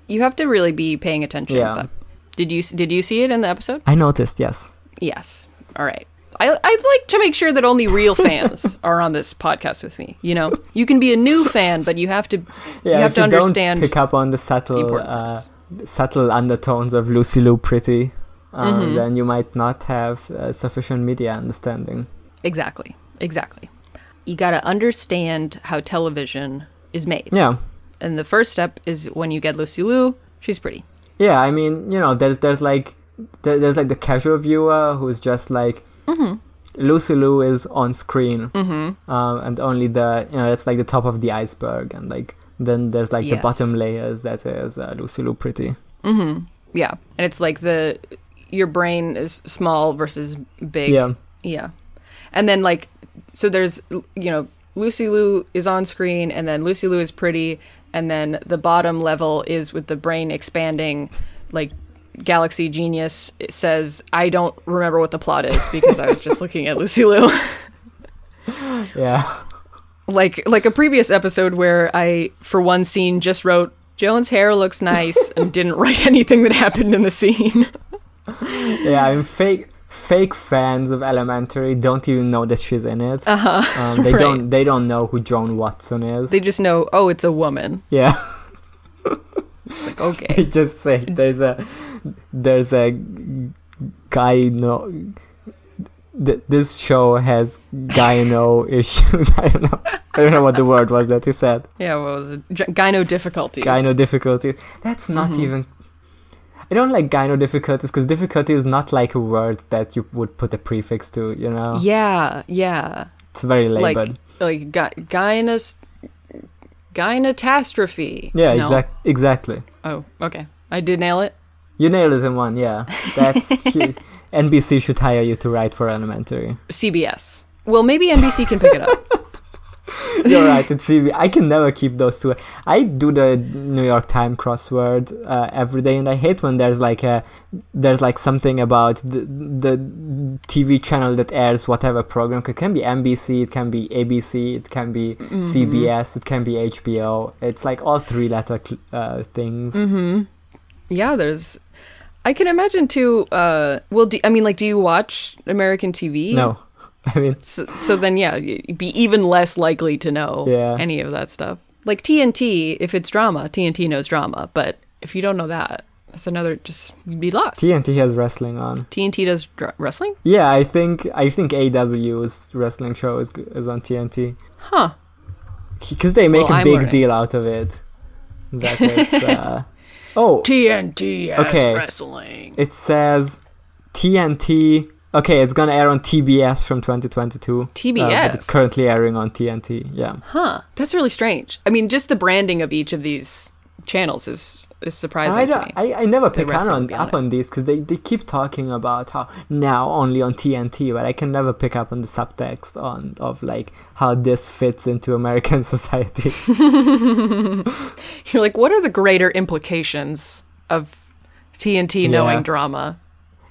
You have to really be paying attention. Yeah. But did you did you see it in the episode? I noticed. Yes. Yes. All right. I, I'd like to make sure that only real fans are on this podcast with me. You know, you can be a new fan, but you have to Yeah, you have if to you understand. don't pick up on the subtle, uh, subtle undertones of Lucy Liu Pretty, uh, Mhm. then you might not have uh, sufficient media understanding. Exactly, exactly. You got to understand how television is made. Yeah, And the first step is when you get Lucy Liu, she's pretty. yeah. I mean, you know, there's there's like there, there's like the casual viewer who's just like Mm-hmm. Lucy Liu is on screen, Mm-hmm. um, and only the you know it's like the top of the iceberg, and like then there's like the bottom layers that is uh, Lucy Liu Pretty. Mm-hmm. Yeah. And it's like the your brain is small versus big. Yeah, Yeah. And then like so there's you know Lucy Liu is on screen and then Lucy Liu is pretty and then the bottom level is with the brain expanding like Galaxy Genius it says I don't remember what the plot is because I was just looking at Lucy Liu. yeah. like like a previous episode where I for one scene just wrote Joan's hair looks nice and didn't write anything that happened in the scene. yeah, I mean, fake fake fans of Elementary don't even know that she's in it. Uh-huh. Um, they Right. don't they don't know who Joan Watson is. They just know, oh, it's a woman. yeah, Like, okay. they just say there's a there's a guy no. Th- this show has gyno issues. I don't know. I don't know what the word was that you said. Yeah, what was it? G- gyno difficulties. Gyno difficulty. That's not Mhm. even. I don't like gyno difficulties because difficulty is not like a word that you would put a prefix to. You know, Yeah, yeah. it's very Like- labored. Like gy- gynos gynatastrophe. yeah, No? exact exactly. Oh, okay. I did nail it. You nailed it in one, yeah. That's NBC should hire you to write for Elementary. CBS. Well, maybe NBC can pick it up. You're right. It's CB. I can never keep those two. I do the New York Times crossword uh, every day, and I hate when there's like a there's like something about the the TV channel that airs whatever program. It can be NBC, it can be ABC, it can be Mm-hmm. CBS, it can be HBO. It's like all three letter cl- uh, things. Mm-hmm. Yeah, there's. I can imagine too. Uh, well, do, I mean, like, do you watch American TV? No, I mean So, so then, yeah, you'd be even less likely to know Yeah. any of that stuff. Like TNT, if it's drama, TNT knows drama. But if you don't know that, that's another. Just you'd be lost. TNT has wrestling on. TNT does dr- wrestling, Yeah, I think I think AEW's wrestling show is is on TNT huh? because they make Well, a big learning. deal out of it. That it's uh, oh, TNT has Okay. wrestling. it says TNT. Okay, it's gonna air on TBS from 2022. uh, TBS. but it's currently airing on TNT. Yeah, Huh? That's really strange. I mean, just the branding of each of these channels is is surprising I, to me. I I never pick on, on would be up on these because they, they keep talking about how now only on TNT, but I can never pick up on the subtext on of like how this fits into American society. You're like, what are the greater implications of TNT Yeah. knowing drama?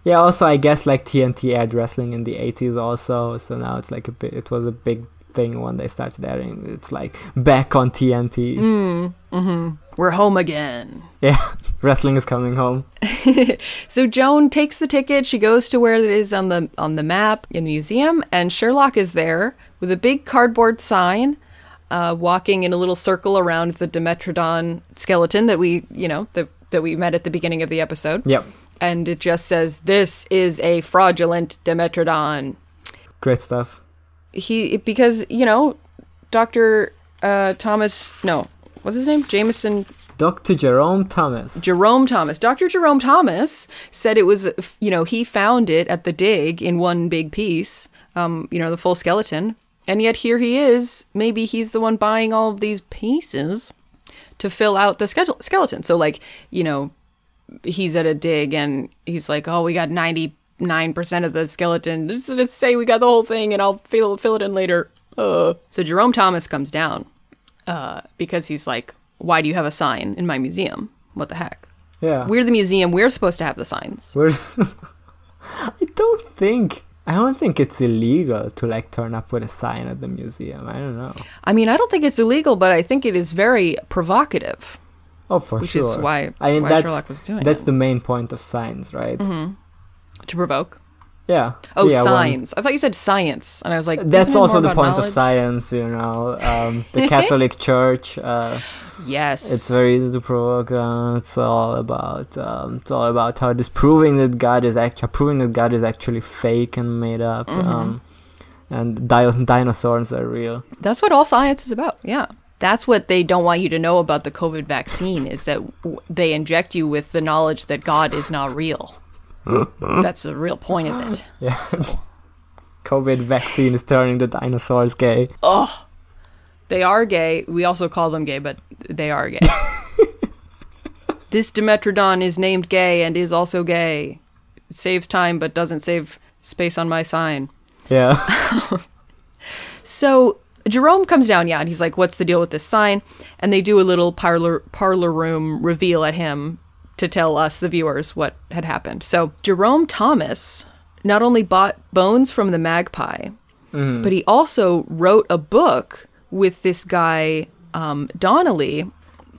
Yeah, also I guess like TNT aired wrestling in the 80s also, so now it's like a bit it was a big thing when they started airing. It's like back on TNT. Mm, hmm We're home again. Yeah wrestling is coming home. So Joan takes the ticket. She goes to where it is on the on the map in the museum, and Sherlock is there with a big cardboard sign, uh, walking in a little circle around the Dimetrodon skeleton that we, you know, that that we met at the beginning of the episode, Yep. And it just says, "This is a fraudulent Dimetrodon." Great stuff. He because you know, Doctor uh, Thomas, no, what's his name, Jameson Dr. Jerome Thomas. Jerome Thomas. Dr. Jerome Thomas said it was, you know, he found it at the dig in one big piece, um, you know, the full skeleton. And yet here he is. Maybe he's the one buying all of these pieces to fill out the skele- skeleton. So, like, you know, he's at a dig and he's like, oh, we got 99% of the skeleton. Just, just say we got the whole thing and I'll fill, fill it in later. Uh. So Jerome Thomas comes down uh, because he's like, why do you have a sign in my museum? What the heck? yeah. We're the museum. We're supposed to have the signs. I don't think I don't think it's illegal to like turn up with a sign at the museum. I don't know. I mean, I don't think it's illegal, but I think it is very provocative, Oh, for which sure. is why, I mean, why that's Sherlock was doing that's it. the main point of science, right? to provoke. Yeah. Oh, yeah, signs. I thought you said science, and I was like, That's also the point of science, you know. Um, the Catholic Church. Uh, Yes, It's very easy to provoke. Uh, it's all about um, it's all about how it is proving that God is actually proving that God is actually fake and made up. Mhm. Um, and dinos- dinosaurs are real. That's what all science is about. Yeah. That's what they don't want you to know about the COVID vaccine is that w- they inject you with the knowledge that God is not real. That's the real point of it. Yeah. COVID vaccine is turning the dinosaurs gay. Oh, they are gay. We also call them gay, but they are gay. this Dimetrodon is named gay and is also gay. It saves time but doesn't save space on my sign. Yeah. So Jerome comes down, yeah, and he's like, "What's the deal with this sign?" And they do a little parlor parlor room reveal at him to tell us, the viewers, what had happened. So Jerome Thomas not only bought bones from the magpie, but he also wrote a book with this guy um, Donnelly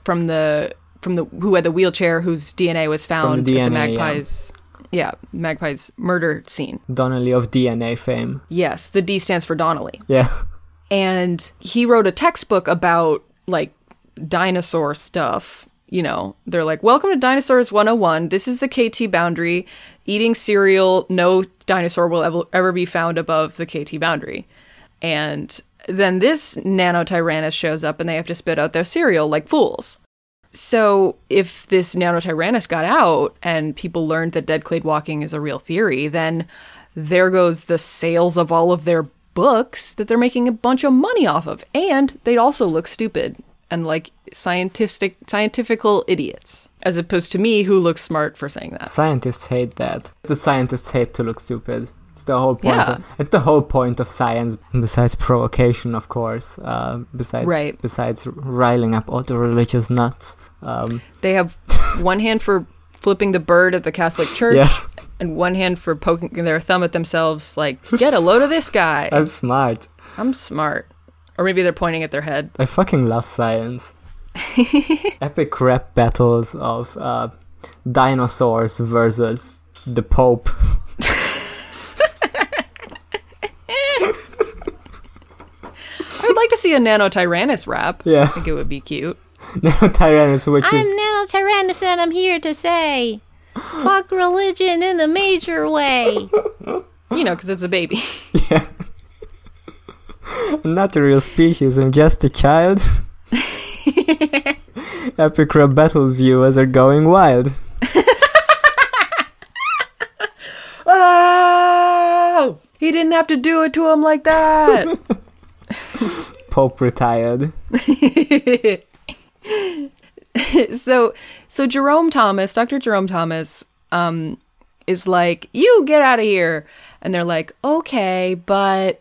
from the from the who had the wheelchair whose DNA was found at the DNA, yeah. magpie's yeah magpie's murder scene. Donnelly of DNA fame. Yes, the D stands for Donnelly Yeah. And he wrote a textbook about like dinosaur stuff you know? They're like welcome to dinosaurs 101 this is the kt boundary. Eating cereal no dinosaur will ever, ever be found above the kt boundary. And then this nanotyrannus shows up and they have to spit out their cereal like fools. So if this nanotyrannus got out and people learned that dead clade walking is a real theory, then there goes the sales of all of their books that they're making a bunch of money off of. And they'd also look stupid and like scientific scientifical idiots. As opposed to me who looks smart for saying that. Scientists hate that. The scientists hate to look stupid. It's the whole point. Yeah. Of, it's the whole point of science. Besides provocation, of course. Uh, besides, Right. Besides riling up all the religious nuts. Um, They have one hand for flipping the bird at the Catholic Church yeah, and one hand for poking their thumb at themselves like, get a load of this guy. I'm smart. I'm smart. Or maybe they're pointing at their head. I fucking love science. Epic rap battles of uh, dinosaurs versus the Pope. I would like to see a Nano Tyrannus rap. Yeah. I think it would be cute. Nano Tyrannus, which I'm is Nanotyrannus and I'm here to say, fuck religion in a major way. You know, because it's a baby. yeah. not a real species. I'm just a child. Epic rap battles viewers are going wild. oh! He didn't have to do it to him like that. Pope retired. so, so Jerome Thomas, Dr. Jerome Thomas, um, is like, "You get out of here," and they're like, "Okay, but."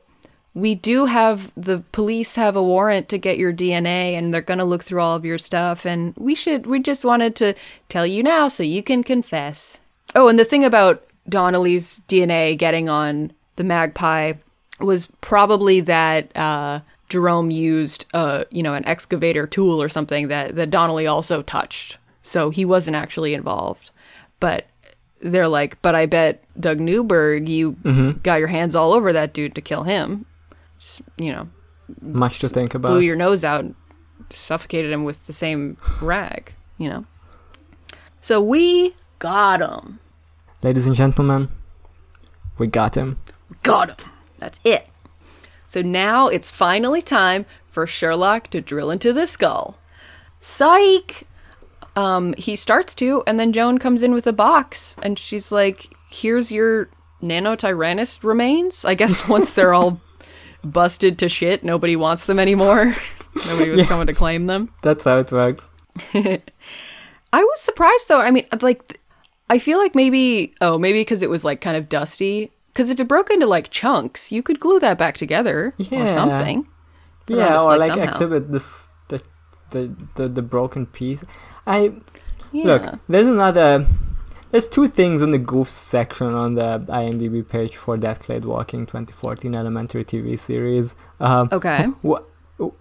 We do have the police have a warrant to get your DNA and they're going to look through all of your stuff and we should we just wanted to tell you now so you can confess. Oh, and the thing about Donnelly's DNA getting on the magpie was probably that uh, Jerome used uh, you know, an excavator tool or something that, that Donnelly also touched. So he wasn't actually involved. But they're like, but I bet Doug Newberg, you got your hands all over that dude to kill him. S- You know, Much to think about. blew your nose out, and suffocated him with the same rag, you know. So we got him. Ladies and gentlemen, we got him. Got him. That's it. So now it's finally time for Sherlock to drill into the skull. Psych! Um, he starts to, and then Joan comes in with a box, and she's like, "Here's your nanotyrannus remains." I guess once they're all busted to shit, nobody wants them anymore. nobody was coming to claim them. That's how it works. I was surprised though. I mean, like, I feel like maybe, oh, maybe because it was like kind of dusty. Because if it broke into like chunks, you could glue that back together or something. Put it on yeah, or like somehow. exhibit this the, the the the broken piece. I Yeah. look. There's another. There's two things in the goofs section on the IMDb page for Dead Clade Walking 2014 Elementary TV series. Um, Okay.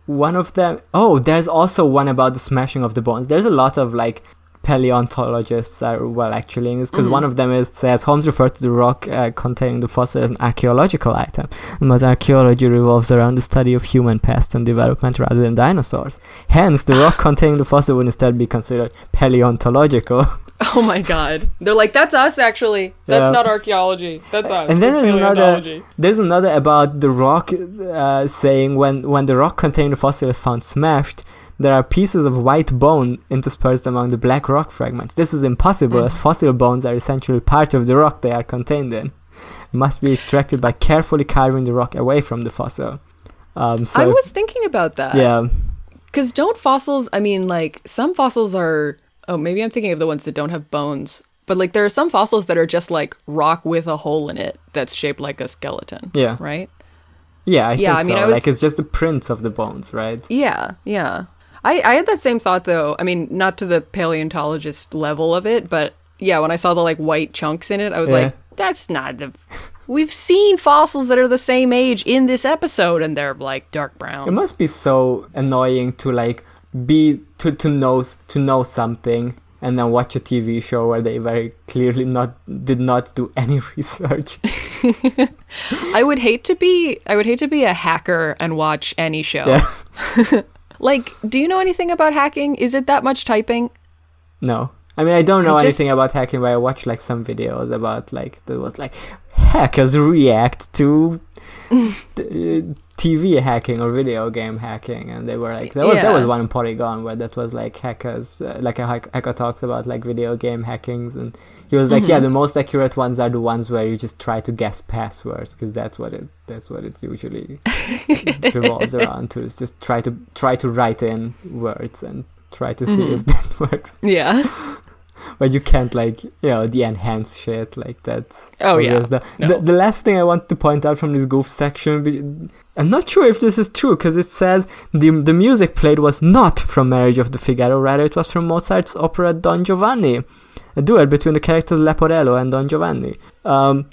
One of them oh there's also one about the smashing of the bones there's a lot of like paleontologists are well actually because Mhm. one of them is says Holmes referred to the rock uh, containing the fossil as an archaeological item, but archaeology revolves around the study of human past and development rather than dinosaurs. Hence, the rock containing the fossil would instead be considered paleontological. Oh my god. They're like, that's us actually. That's Yeah. not archaeology. That's us. And then It's there's another- There's another about the rock uh, saying when when the rock containing the fossil is found smashed, there are pieces of white bone interspersed among the black rock fragments. This is impossible Mhm. as fossil bones are essentially part of the rock they are contained in. Must be extracted by carefully carving the rock away from the fossil. Um, so I if- was thinking about that. yeah, Because don't fossils, I mean, like, some fossils are. Oh, maybe I'm thinking of the ones that don't have bones. But, like, there are some fossils that are just, like, rock with a hole in it that's shaped like a skeleton. yeah, Right? yeah. I Yeah, think I mean, so. I was- Like it's just the prints of the bones, right? Yeah, yeah. I, I had that same thought, though. I mean, not to the paleontologist level of it, but yeah, when I saw the, like, white chunks in it, I was Yeah. like, that's not the. We've seen fossils that are the same age in this episode, and they're, like, dark brown. It must be so annoying to like be to to know to know something and then watch a TV show where they very clearly not did not do any research. I would hate to be I would hate to be a hacker and watch any show. Yeah. Like, do you know anything about hacking? Is it that much typing? No. I mean, I don't know I anything about hacking, but I watched like some videos about like there was like hackers react to TV hacking or video game hacking, and they were like there was there was one in Polygon where that was like hackers uh, like a hack- hacker talks about like video game hackings, and he was like, yeah, Mhm. the most accurate ones are the ones where you just try to guess passwords because that's what it that's what it usually revolves around to. Is just try to try to write in words and try to see Mhm. if that works Yeah. but you can't like you know the enhanced shit like that's Oh, yeah. the, No. the, the last thing i want to point out from this goof section i'm not sure if this is true because it says the the music played was not from marriage of the figaro rather it was from mozart's opera don giovanni a duet between the characters leporello and don giovanni um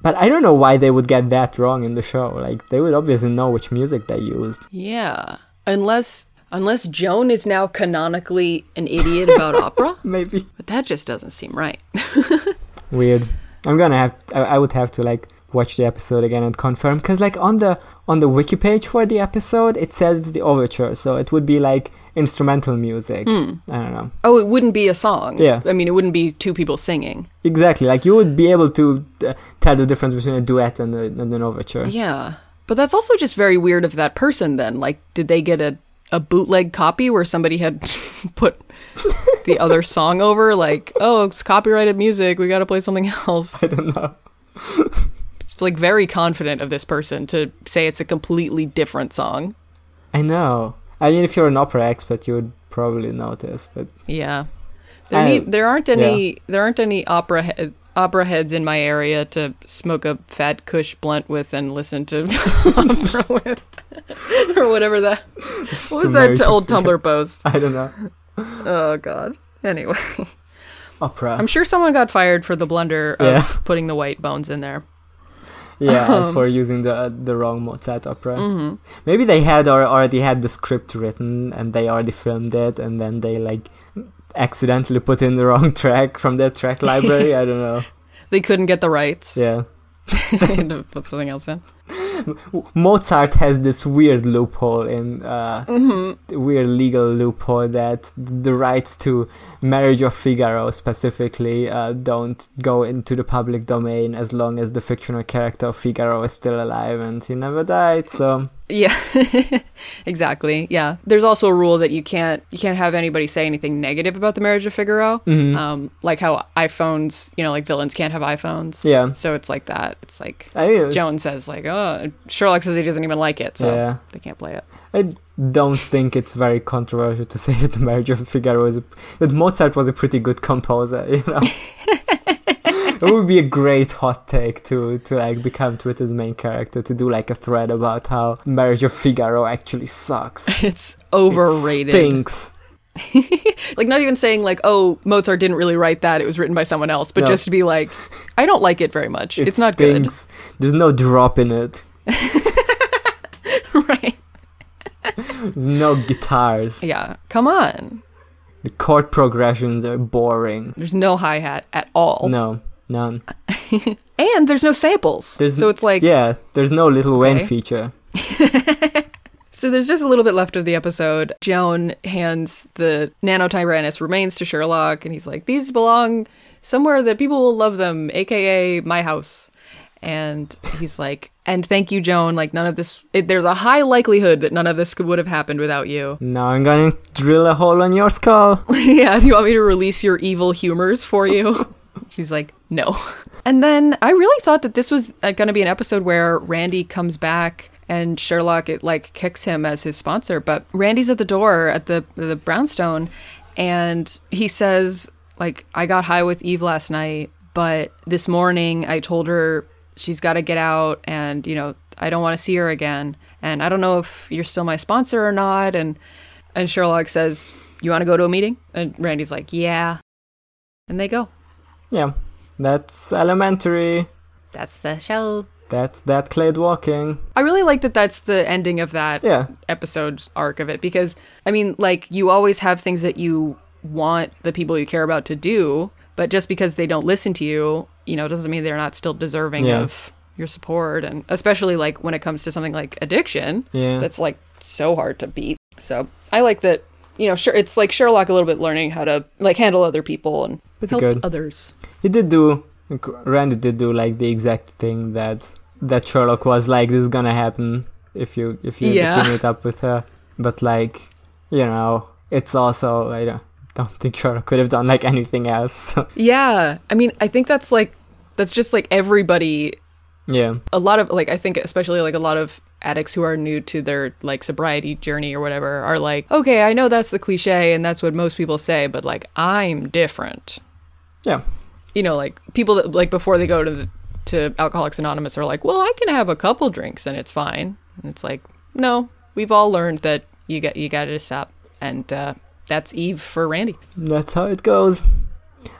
but i don't know why they would get that wrong in the show like they would obviously know which music they used Yeah. Unless unless Joan is now canonically an idiot about opera, maybe but that just doesn't seem right. Weird. I'm gonna have. I, I would have to like watch the episode again and confirm because like on the on the wiki page for the episode it says it's the overture, so it would be like instrumental music. Hmm. I don't know Oh, it wouldn't be a song. Yeah. I mean, it wouldn't be two people singing. exactly. Like you would be able to uh, tell the difference between a duet and, a, and an overture. Yeah. But that's also just very weird of that person then. Like, did they get a, a bootleg copy where somebody had put the other song over? Like, oh, it's copyrighted music. We got to play something else. I don't know. It's like very confident of this person to say it's a completely different song. I know. I mean, if you're an opera expert, you would probably notice. But Yeah. There, I- need, there aren't any there aren't any opera he- opera heads in my area to smoke a fat kush blunt with and listen to opera with or whatever that what was that old. Tumblr post? I don't know. Oh god. Anyway, Opera. I'm sure someone got fired for the blunder of Yeah. putting the white bones in there. Yeah, and Um, for using the the wrong Mozart opera. Mm-hmm. Maybe they had or already had the script written and they already filmed it and then they like accidentally put in the wrong track from their track library. I don't know. They couldn't get the rights. Yeah. they had to put something else in. Mozart has this weird loophole in uh hmm weird legal loophole that the rights to Marriage of Figaro specifically uh, don't go into the public domain as long as the fictional character of Figaro is still alive and he never died. So Yeah, exactly. Yeah, there's also a rule that you can't you can't have anybody say anything negative about the marriage of Figaro. mhm. Um, like how iPhones, you know, like villains can't have iPhones. yeah. So it's like that. It's like I mean, Joan says, like, oh, Uh, Sherlock says he doesn't even like it, so yeah. they can't play it. I don't think it's very controversial to say that the Marriage of Figaro is a, that Mozart was a pretty good composer. You know, it would be a great hot take to to like become Twitter's main character to do like a thread about how Marriage of Figaro actually sucks. It's It overrated. stinks. like not even saying like, oh, Mozart didn't really write that; it was written by someone else. But No. just to be like, I don't like it very much. It it's not good. There's no drop in it. right? There's no guitars. Yeah, come on. The chord progressions are boring. There's no hi hat at all. No, none. And there's no samples. There's so it's like yeah, there's no Lil Wayne feature. So there's just a little bit left of the episode. Joan hands the nanotyrannus remains to Sherlock, and he's like, "These belong somewhere that people will love them, aka my house." And he's like, "And thank you, Joan. Like none of this. It, there's a high likelihood that none of this could, would have happened without you." Now I'm gonna drill a hole in your skull. yeah. Do you want me to release your evil humors for you? She's like, "No." And then I really thought that this was uh, going to be an episode where Randy comes back and Sherlock it like kicks him as his sponsor, but Randy's at the door at the the brownstone and he says like I got high with Eve last night, but this morning I told her she's got to get out and you know, I don't want to see her again and I don't know if you're still my sponsor or not and and Sherlock says, "You want to go to a meeting?" And Randy's like, "Yeah." And they go. Yeah, that's elementary. That's the show. That's Dead Clade Walking. I really like that that's the ending of that Yeah, episode arc of it because I mean like you always have things that you want the people you care about to do but just because they don't listen to you you know doesn't mean they're not still deserving Yeah. of your support and especially like when it comes to something like addiction yeah. that's like so hard to beat so I like that you know sure it's like Sherlock a little bit learning how to like handle other people and Pretty help good. others He did do. Randy did do like the exact thing that that Sherlock was like. This is gonna happen if you if you Yeah. if you meet up with her. But like, you know, it's also I don't, don't think Sherlock could have done like anything else. Yeah I mean I think that's like that's just like everybody yeah, a lot of like I think especially like a lot of addicts who are new to their like sobriety journey or whatever are like, okay, I know that's the cliche and that's what most people say, but like I'm different. yeah, You know, like people that like before they go to the to Alcoholics Anonymous are like, well, I can have a couple drinks and it's fine. And it's like, no, we've all learned that you got you got to stop, and uh, that's Eve for Randy. that's how it goes.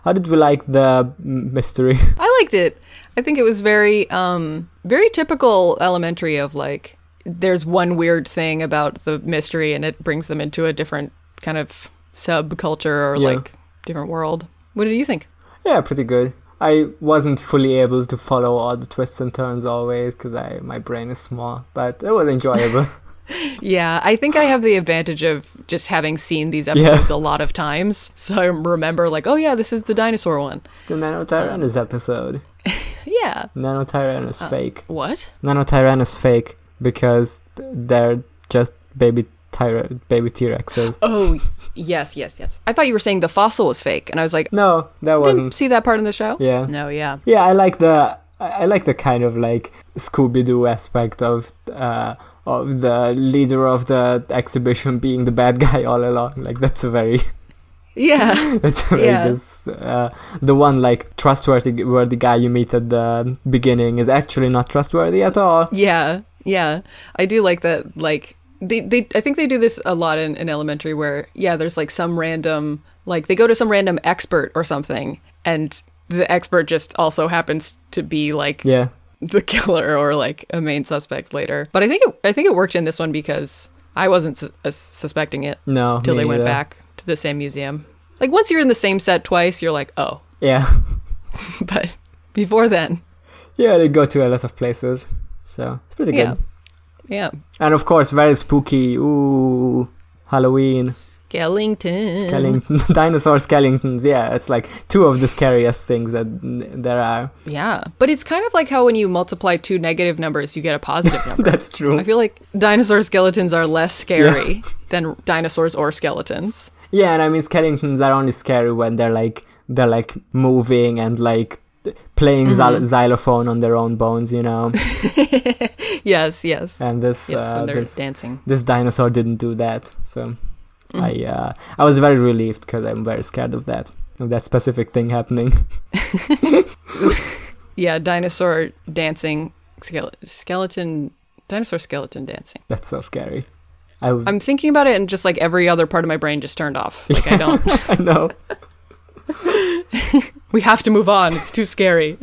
How did we like the mystery? I liked it. I think it was very um very typical elementary of like there's one weird thing about the mystery and it brings them into a different kind of subculture or Yeah. like different world. What did you think? Yeah, pretty good. I wasn't fully able to follow all the twists and turns always because I my brain is small, but it was enjoyable. Yeah, I think I have the advantage of just having seen these episodes a lot of times. So I remember like, oh yeah, this is the dinosaur one. It's the Nanotyrannus um, episode. Yeah. Nanotyrannus uh, fake. What? Nanotyrannus fake because they're just baby tyra- baby T-Rexes. Oh, yes, yes, yes. I thought you were saying the fossil was fake and I was like, No, that didn't wasn't. see that part in the show? Yeah, No, yeah. yeah. I like the I like the kind of like Scooby Doo aspect of uh of the leader of the exhibition being the bad guy all along. Like that's a very Yeah. It's very Yeah. this, uh, the one like trustworthy worthy guy you meet at the beginning is actually not trustworthy at all. Yeah, yeah. I do like that. Like they, they I think they do this a lot in, in elementary where yeah, there's like some random like they go to some random expert or something, and the expert just also happens to be like Yeah, the killer or like a main suspect later. But I think it, I think it worked in this one because I wasn't su- uh, suspecting it no. until they went back to the same museum. Like once you're in the same set twice, you're like, oh. Yeah, But before then, yeah, they go to a lot of places, so it's pretty good. yeah. And of course, very spooky. Ooh, Halloween, Skellington. skeleton, dinosaur skeletons. Yeah, it's like two of the scariest things that there are. Yeah, but it's kind of like how when you multiply two negative numbers, you get a positive number. That's true. I feel like dinosaur skeletons are less scary than dinosaurs or skeletons. Yeah, and I mean skeletons are only scary when they're like they're like moving and like playing Mm-hmm. xylophone on their own bones, you know. Yes, yes, And this yes. uh, when they're this dancing. this dinosaur didn't do that, so Mm. I uh, I was very relieved because I'm very scared of that of that specific thing happening. Yeah, dinosaur dancing, skele- skeleton, dinosaur skeleton dancing. That's so scary. I w- I'm thinking about it, and just like every other part of my brain just turned off. Like I don't. I know. we have to move on. It's too scary,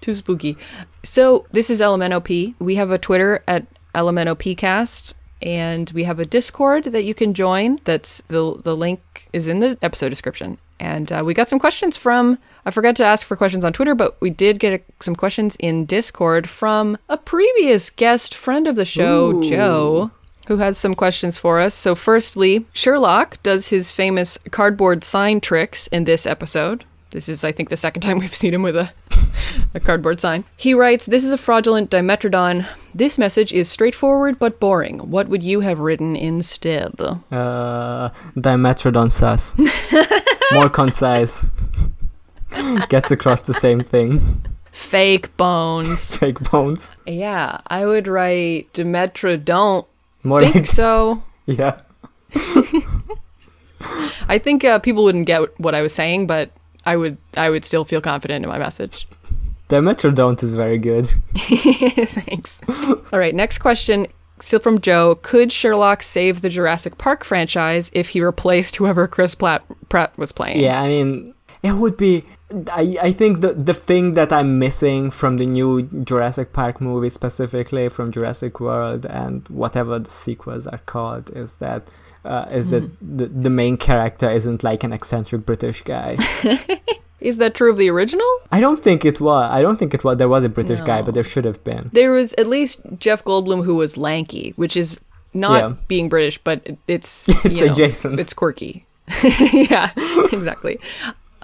too spooky. So this is LMNOP. We have a Twitter at LMNOPcast, and we have a Discord that you can join. That's the the link is in the episode description. And uh, we got some questions from. I forgot to ask for questions on Twitter, but we did get a, some questions in Discord from a previous guest friend of the show, Ooh. Joe, who has some questions for us. So, firstly, Sherlock does his famous cardboard sign tricks in this episode. This is, I think, the second time we've seen him with a, a cardboard sign. He writes, This is a fraudulent Dimetrodon. This message is straightforward but boring. What would you have written instead? Uh, Dimetrodon sus. More concise. Gets across the same thing. Fake bones. Fake bones. yeah, I would write Dimetrodon. More Think like so. yeah. I think uh, people wouldn't get what I was saying, but I would. I would still feel confident in my message. Dimetrodon is very good. Thanks. All right, next question. Still from Joe. Could Sherlock save the Jurassic Park franchise if he replaced whoever Chris Pratt, Pratt was playing? Yeah, I mean, it would be. I, I think the the thing that I'm missing from the new Jurassic Park movie, specifically from Jurassic World and whatever the sequels are called, is that uh, is that the, the main character isn't like an eccentric British guy. Is that true of the original? I don't think it was. I don't think it was. There was a British guy, but there should have been. There was at least Jeff Goldblum who was lanky, which is not Yeah. being British, but it's It's you know, adjacent. It's quirky. yeah, exactly.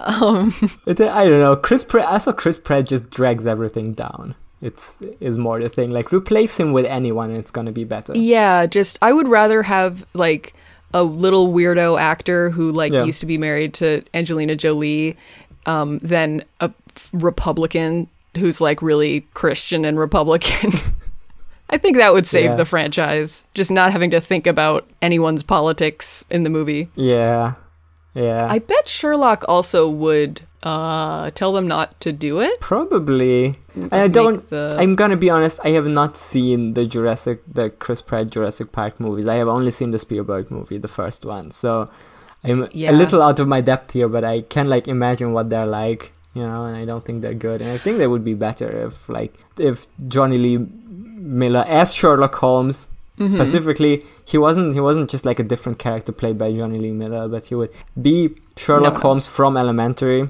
Um, It, I don't know. Chris Pratt. I saw Chris Pratt just drags everything down. It's is more the thing. Like replace him with anyone, and it's gonna be better. yeah, just I would rather have like a little weirdo actor who like Yeah. used to be married to Angelina Jolie um, than a Republican who's like really Christian and Republican. I think that would save Yeah. the franchise, just not having to think about anyone's politics in the movie. Yeah, yeah. I bet Sherlock also would uh, tell them not to do it. Probably. And I don't. the- I'm gonna be honest. I have not seen the Jurassic, the Chris Pratt Jurassic Park movies. I have only seen the Spielberg movie, the first one. So I'm Yeah. a little out of my depth here, but I can like imagine what they're like. You know, and I don't think they're good. And I think they would be better if like if Jonny Lee Miller as Sherlock Holmes. Mm-hmm. Specifically, he wasn't he wasn't just like a different character played by Jonny Lee Miller, but he would be Sherlock No, no. Holmes from Elementary.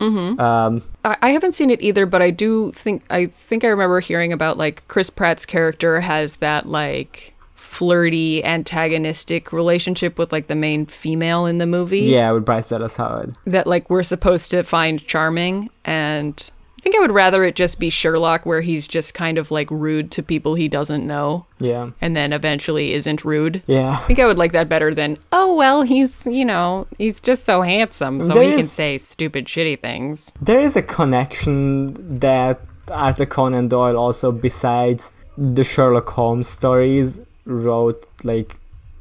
Mm-hmm. Um, I, I haven't seen it either, but I do think I think I remember hearing about like Chris Pratt's character has that like flirty antagonistic relationship with like the main female in the movie yeah, with Bryce Dallas Howard. that like we're supposed to find charming and think I would rather it just be Sherlock where he's just kind of like rude to people he doesn't know Yeah. and then eventually isn't rude. Yeah. I think I would like that better than, oh, well, he's, you know, he's just so handsome, so There he can say stupid, shitty things. There is a connection that Arthur Conan Doyle also, besides the Sherlock Holmes stories, wrote like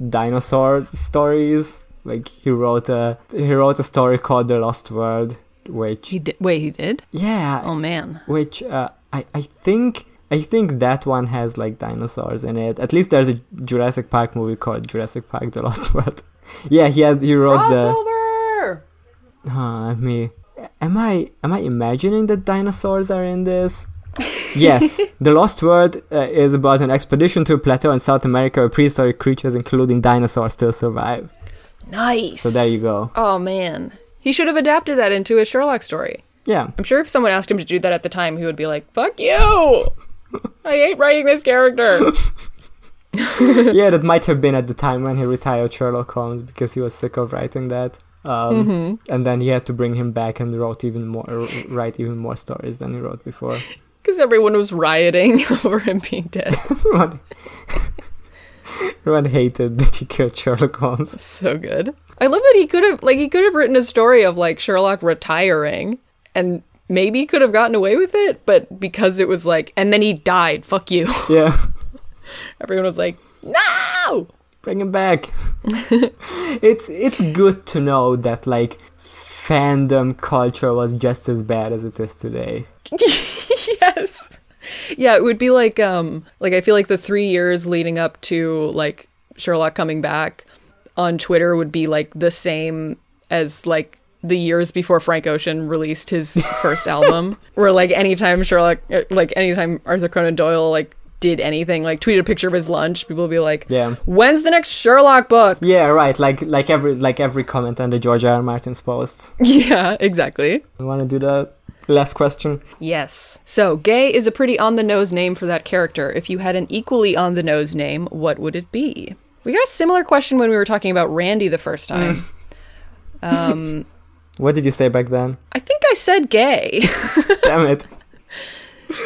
dinosaur stories. Like he wrote a he wrote a story called The Lost World, which He did. Wait, he did? yeah, Oh, man. which uh, I I think I think that one has like dinosaurs in it. At least there's a Jurassic Park movie called Jurassic Park: The Lost World. yeah, he had he wrote the. Crossover! Huh, let me. Am I am I imagining that dinosaurs are in this? yes, The Lost World uh, is about an expedition to a plateau in South America where prehistoric creatures, including dinosaurs, still survive. Nice. So there you go. Oh, man. He should have adapted that into a Sherlock story. Yeah, I'm sure if someone asked him to do that at the time, he would be like, fuck you! I hate writing this character. yeah, that might have been at the time when he retired Sherlock Holmes because he was sick of writing that. Um, Mm-hmm. And then he had to bring him back and wrote even more, write even more stories than he wrote before. Because everyone was rioting over him being dead. Everyone, hated that he killed Sherlock Holmes. so good. I love that he could have like he could have written a story of like Sherlock retiring and maybe could have gotten away with it, but because it was like and then he died, fuck you. Yeah. Everyone was like, "No!" bring him back it's it's good to know that like fandom culture was just as bad as it is today yes. Yeah, it would be like um like I feel like the 3 years leading up to like Sherlock coming back on Twitter would be like the same as like the years before Frank Ocean released his first album where like anytime Sherlock uh, like anytime Arthur Conan Doyle like did anything, like tweeted a picture of his lunch, people would be like, Yeah. "When's the next Sherlock book?" Yeah, right. Like like every like every comment on the George R. R. Martin's posts. yeah, exactly. You want to do the last question? Yes. So, gay is a pretty on the nose name for that character. If you had an equally on the nose name, what would it be? We got a similar question when we were talking about Randy the first time. um, What did you say back then? I think I said gay. Damn it.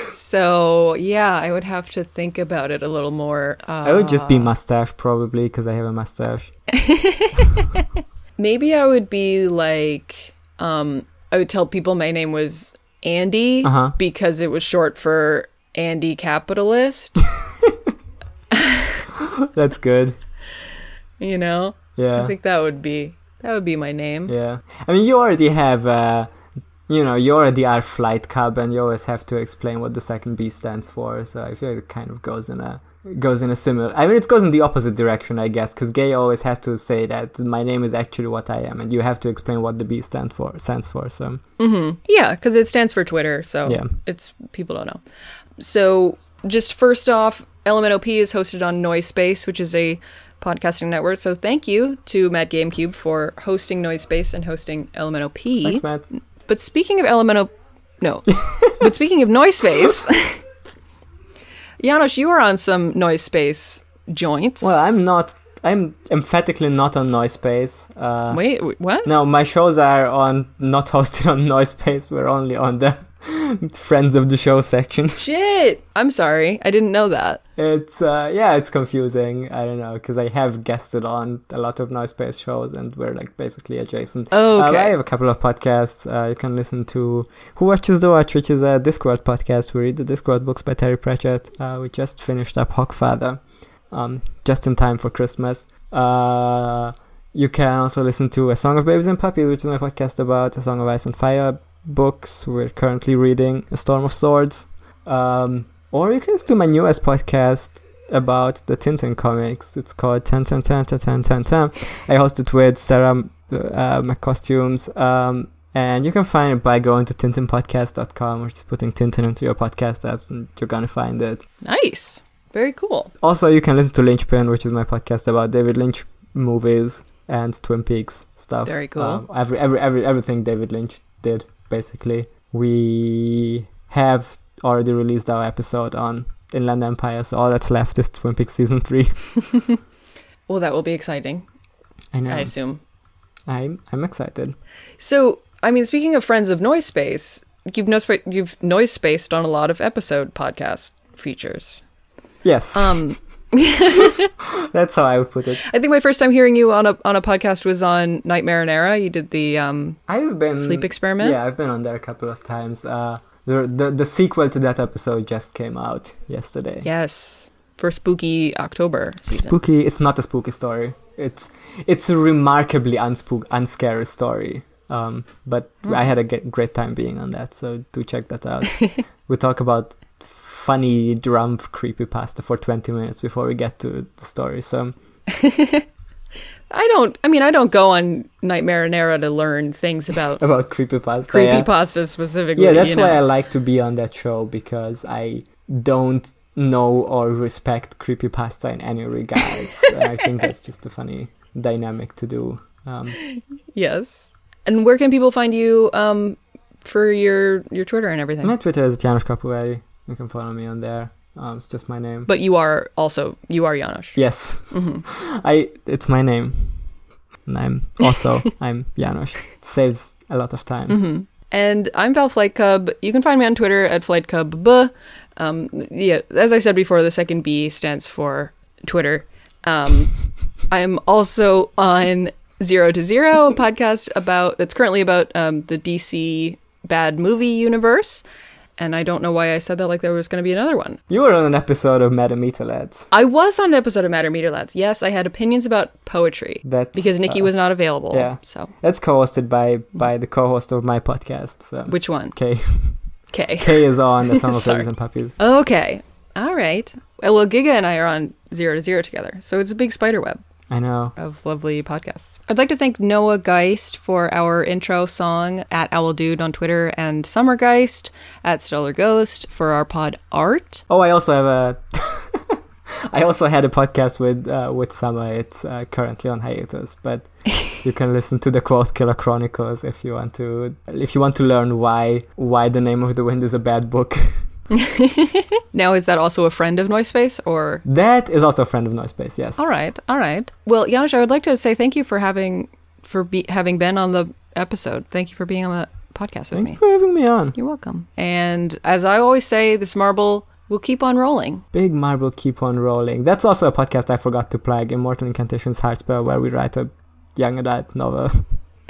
so, yeah, I would have to think about it a little more. Uh, I would just be mustache probably because I have a mustache. maybe I would be like, um, I would tell people my name was Andy Uh-huh. because it was short for Andy Capitalist, That's good. you know? Yeah. I think that would be that would be my name. Yeah. I mean, you already have, uh, you know, you already are Flight Cub, and you always have to explain what the second B stands for. So I feel like it kind of goes in a goes in a similar. I mean, it goes in the opposite direction, I guess, because gay always has to say that my name is actually what I am, and you have to explain what the B stand for stands for. So Mm-hmm. Yeah, because it stands for Twitter, so Yeah. it's people don't know. So just first off, LMNOP is hosted on Noise Space, which is a podcasting network. So thank you to Matt GameCube for hosting Noise Space and hosting LMNOP. thanks, Matt. But speaking of LMNOP, no. but speaking of Noise Space, Janos, you are on some Noise Space joints. Well, I'm not. I'm emphatically not on Noisepace. Uh, Wait, wait, what? No, my shows are on not hosted on Noisepace. We're only on the friends of the show section. Shit! I'm sorry, I didn't know that. It's uh, yeah, it's confusing. I don't know because I have guested on a lot of Noisepace shows, and we're like basically adjacent. oh Uh, I have a couple of podcasts. Uh, you can listen to Who Watches the Watch, which is a Discord podcast. We read the Discworld books by Terry Pratchett. Uh, we just finished up Hogfather, um, just in time for Christmas. Uh, you can also listen to A Song of Babies and Puppies, which is my podcast about A Song of Ice and Fire books. We're currently reading A Storm of Swords. Um, or you can listen to my newest podcast about the Tintin comics. It's called Ten Ten Ten Ten Ten Ten Ten. I host it with Sarah uh, McCostumes. Um, and you can find it by going to tintinpodcast.com or just putting Tintin into your podcast app and you're gonna find it. Nice. Very cool. Also, you can listen to Lynchpin, which is my podcast about David Lynch movies and Twin Peaks stuff. Very cool. Um, every, every, every, everything David Lynch did, basically. We have already released our episode on Inland Empire, so all that's left is Twin Peaks season three. Well, that will be exciting, I know. I assume. I'm I'm excited. So, I mean, speaking of friends of Noise Space, you've noise you've noise spaced on a lot of episode podcast features. Yes, Um, that's how I would put it. I think my first time hearing you on a on a podcast was on Night Marinera. You did the um, I've been sleep experiment. Yeah, I've been on there a couple of times. Uh, the the the sequel to that episode just came out yesterday. Yes, for spooky October season. Spooky. It's not a spooky story. It's it's a remarkably unspook unscary story. Um, but Hmm. I had a great time being on that, so do check that out. we talk about funny drum creepypasta for 20 minutes before we get to the story. So I don't. I mean, I don't go on Night Marinera to learn things about about creepypasta. creepy yeah. pasta specifically. Yeah, that's you know? why I like to be on that show because I don't know or respect creepypasta in any regards. I think that's just a funny dynamic to do. Um, Yes. And where can people find you um, for your your Twitter and everything? my Twitter is Janos Capuelli. You can follow me on there. Um, it's just my name. But you are also you are Janos. yes, hmm I. It's my name. And I'm also I'm Janos. It saves a lot of time. hmm And I'm Val Flight Cub. You can find me on Twitter at Flight Cub. Um, yeah, as I said before, the second B stands for Twitter. Um, I'm also on Zero to Zero, a podcast about that's currently about um, the DC bad movie universe. And I don't know why I said that like there was going to be another one. You were on an episode of Madam Meter Lads. I was on an episode of Matter Meter Lads. Yes, I had opinions about poetry That because Nikki uh, was not available. yeah. So That's co-hosted by by the co-host of my podcast. So which one? Kay Okay. Kay is on the Song of. Babies and Puppies. Okay. All right. Well, Giga and I are on Zero to Zero together. So it's a big spider web I know. of lovely podcasts. I'd like to thank Noah Geist for our intro song at Owl Dude on Twitter and Summer Geist at Stellar Ghost for our pod art. Oh, I also have a I also had a podcast with uh, with Summer. It's uh, currently on hiatus, but you can listen to the Quote Killer Chronicles if you want to. If you want to learn why why the name of the wind is a bad book. Now, is that also a friend of Noise Space or? that is also a friend of Noisepace. Yes. All right, all right. Well, Janos, I would like to say thank you for having for be, having been on the episode. Thank you for being on the podcast with me. Thank you me. for having me on. You're welcome. And as I always say, this marble will keep on rolling. Big Marble Keep on Rolling. That's also a podcast I forgot to plug. Immortal Incantations Heartspell, where we write a young adult novel.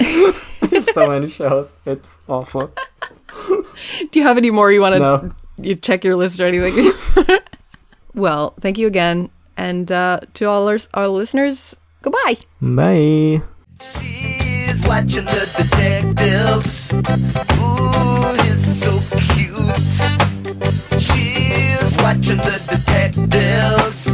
so many shows. It's awful. Do you have any more you want to No you check your list or anything. well, thank you again. And uh, to all our, our listeners, goodbye. Bye. She's watching the detectives. Ooh, he's so cute. She's watching the detectives.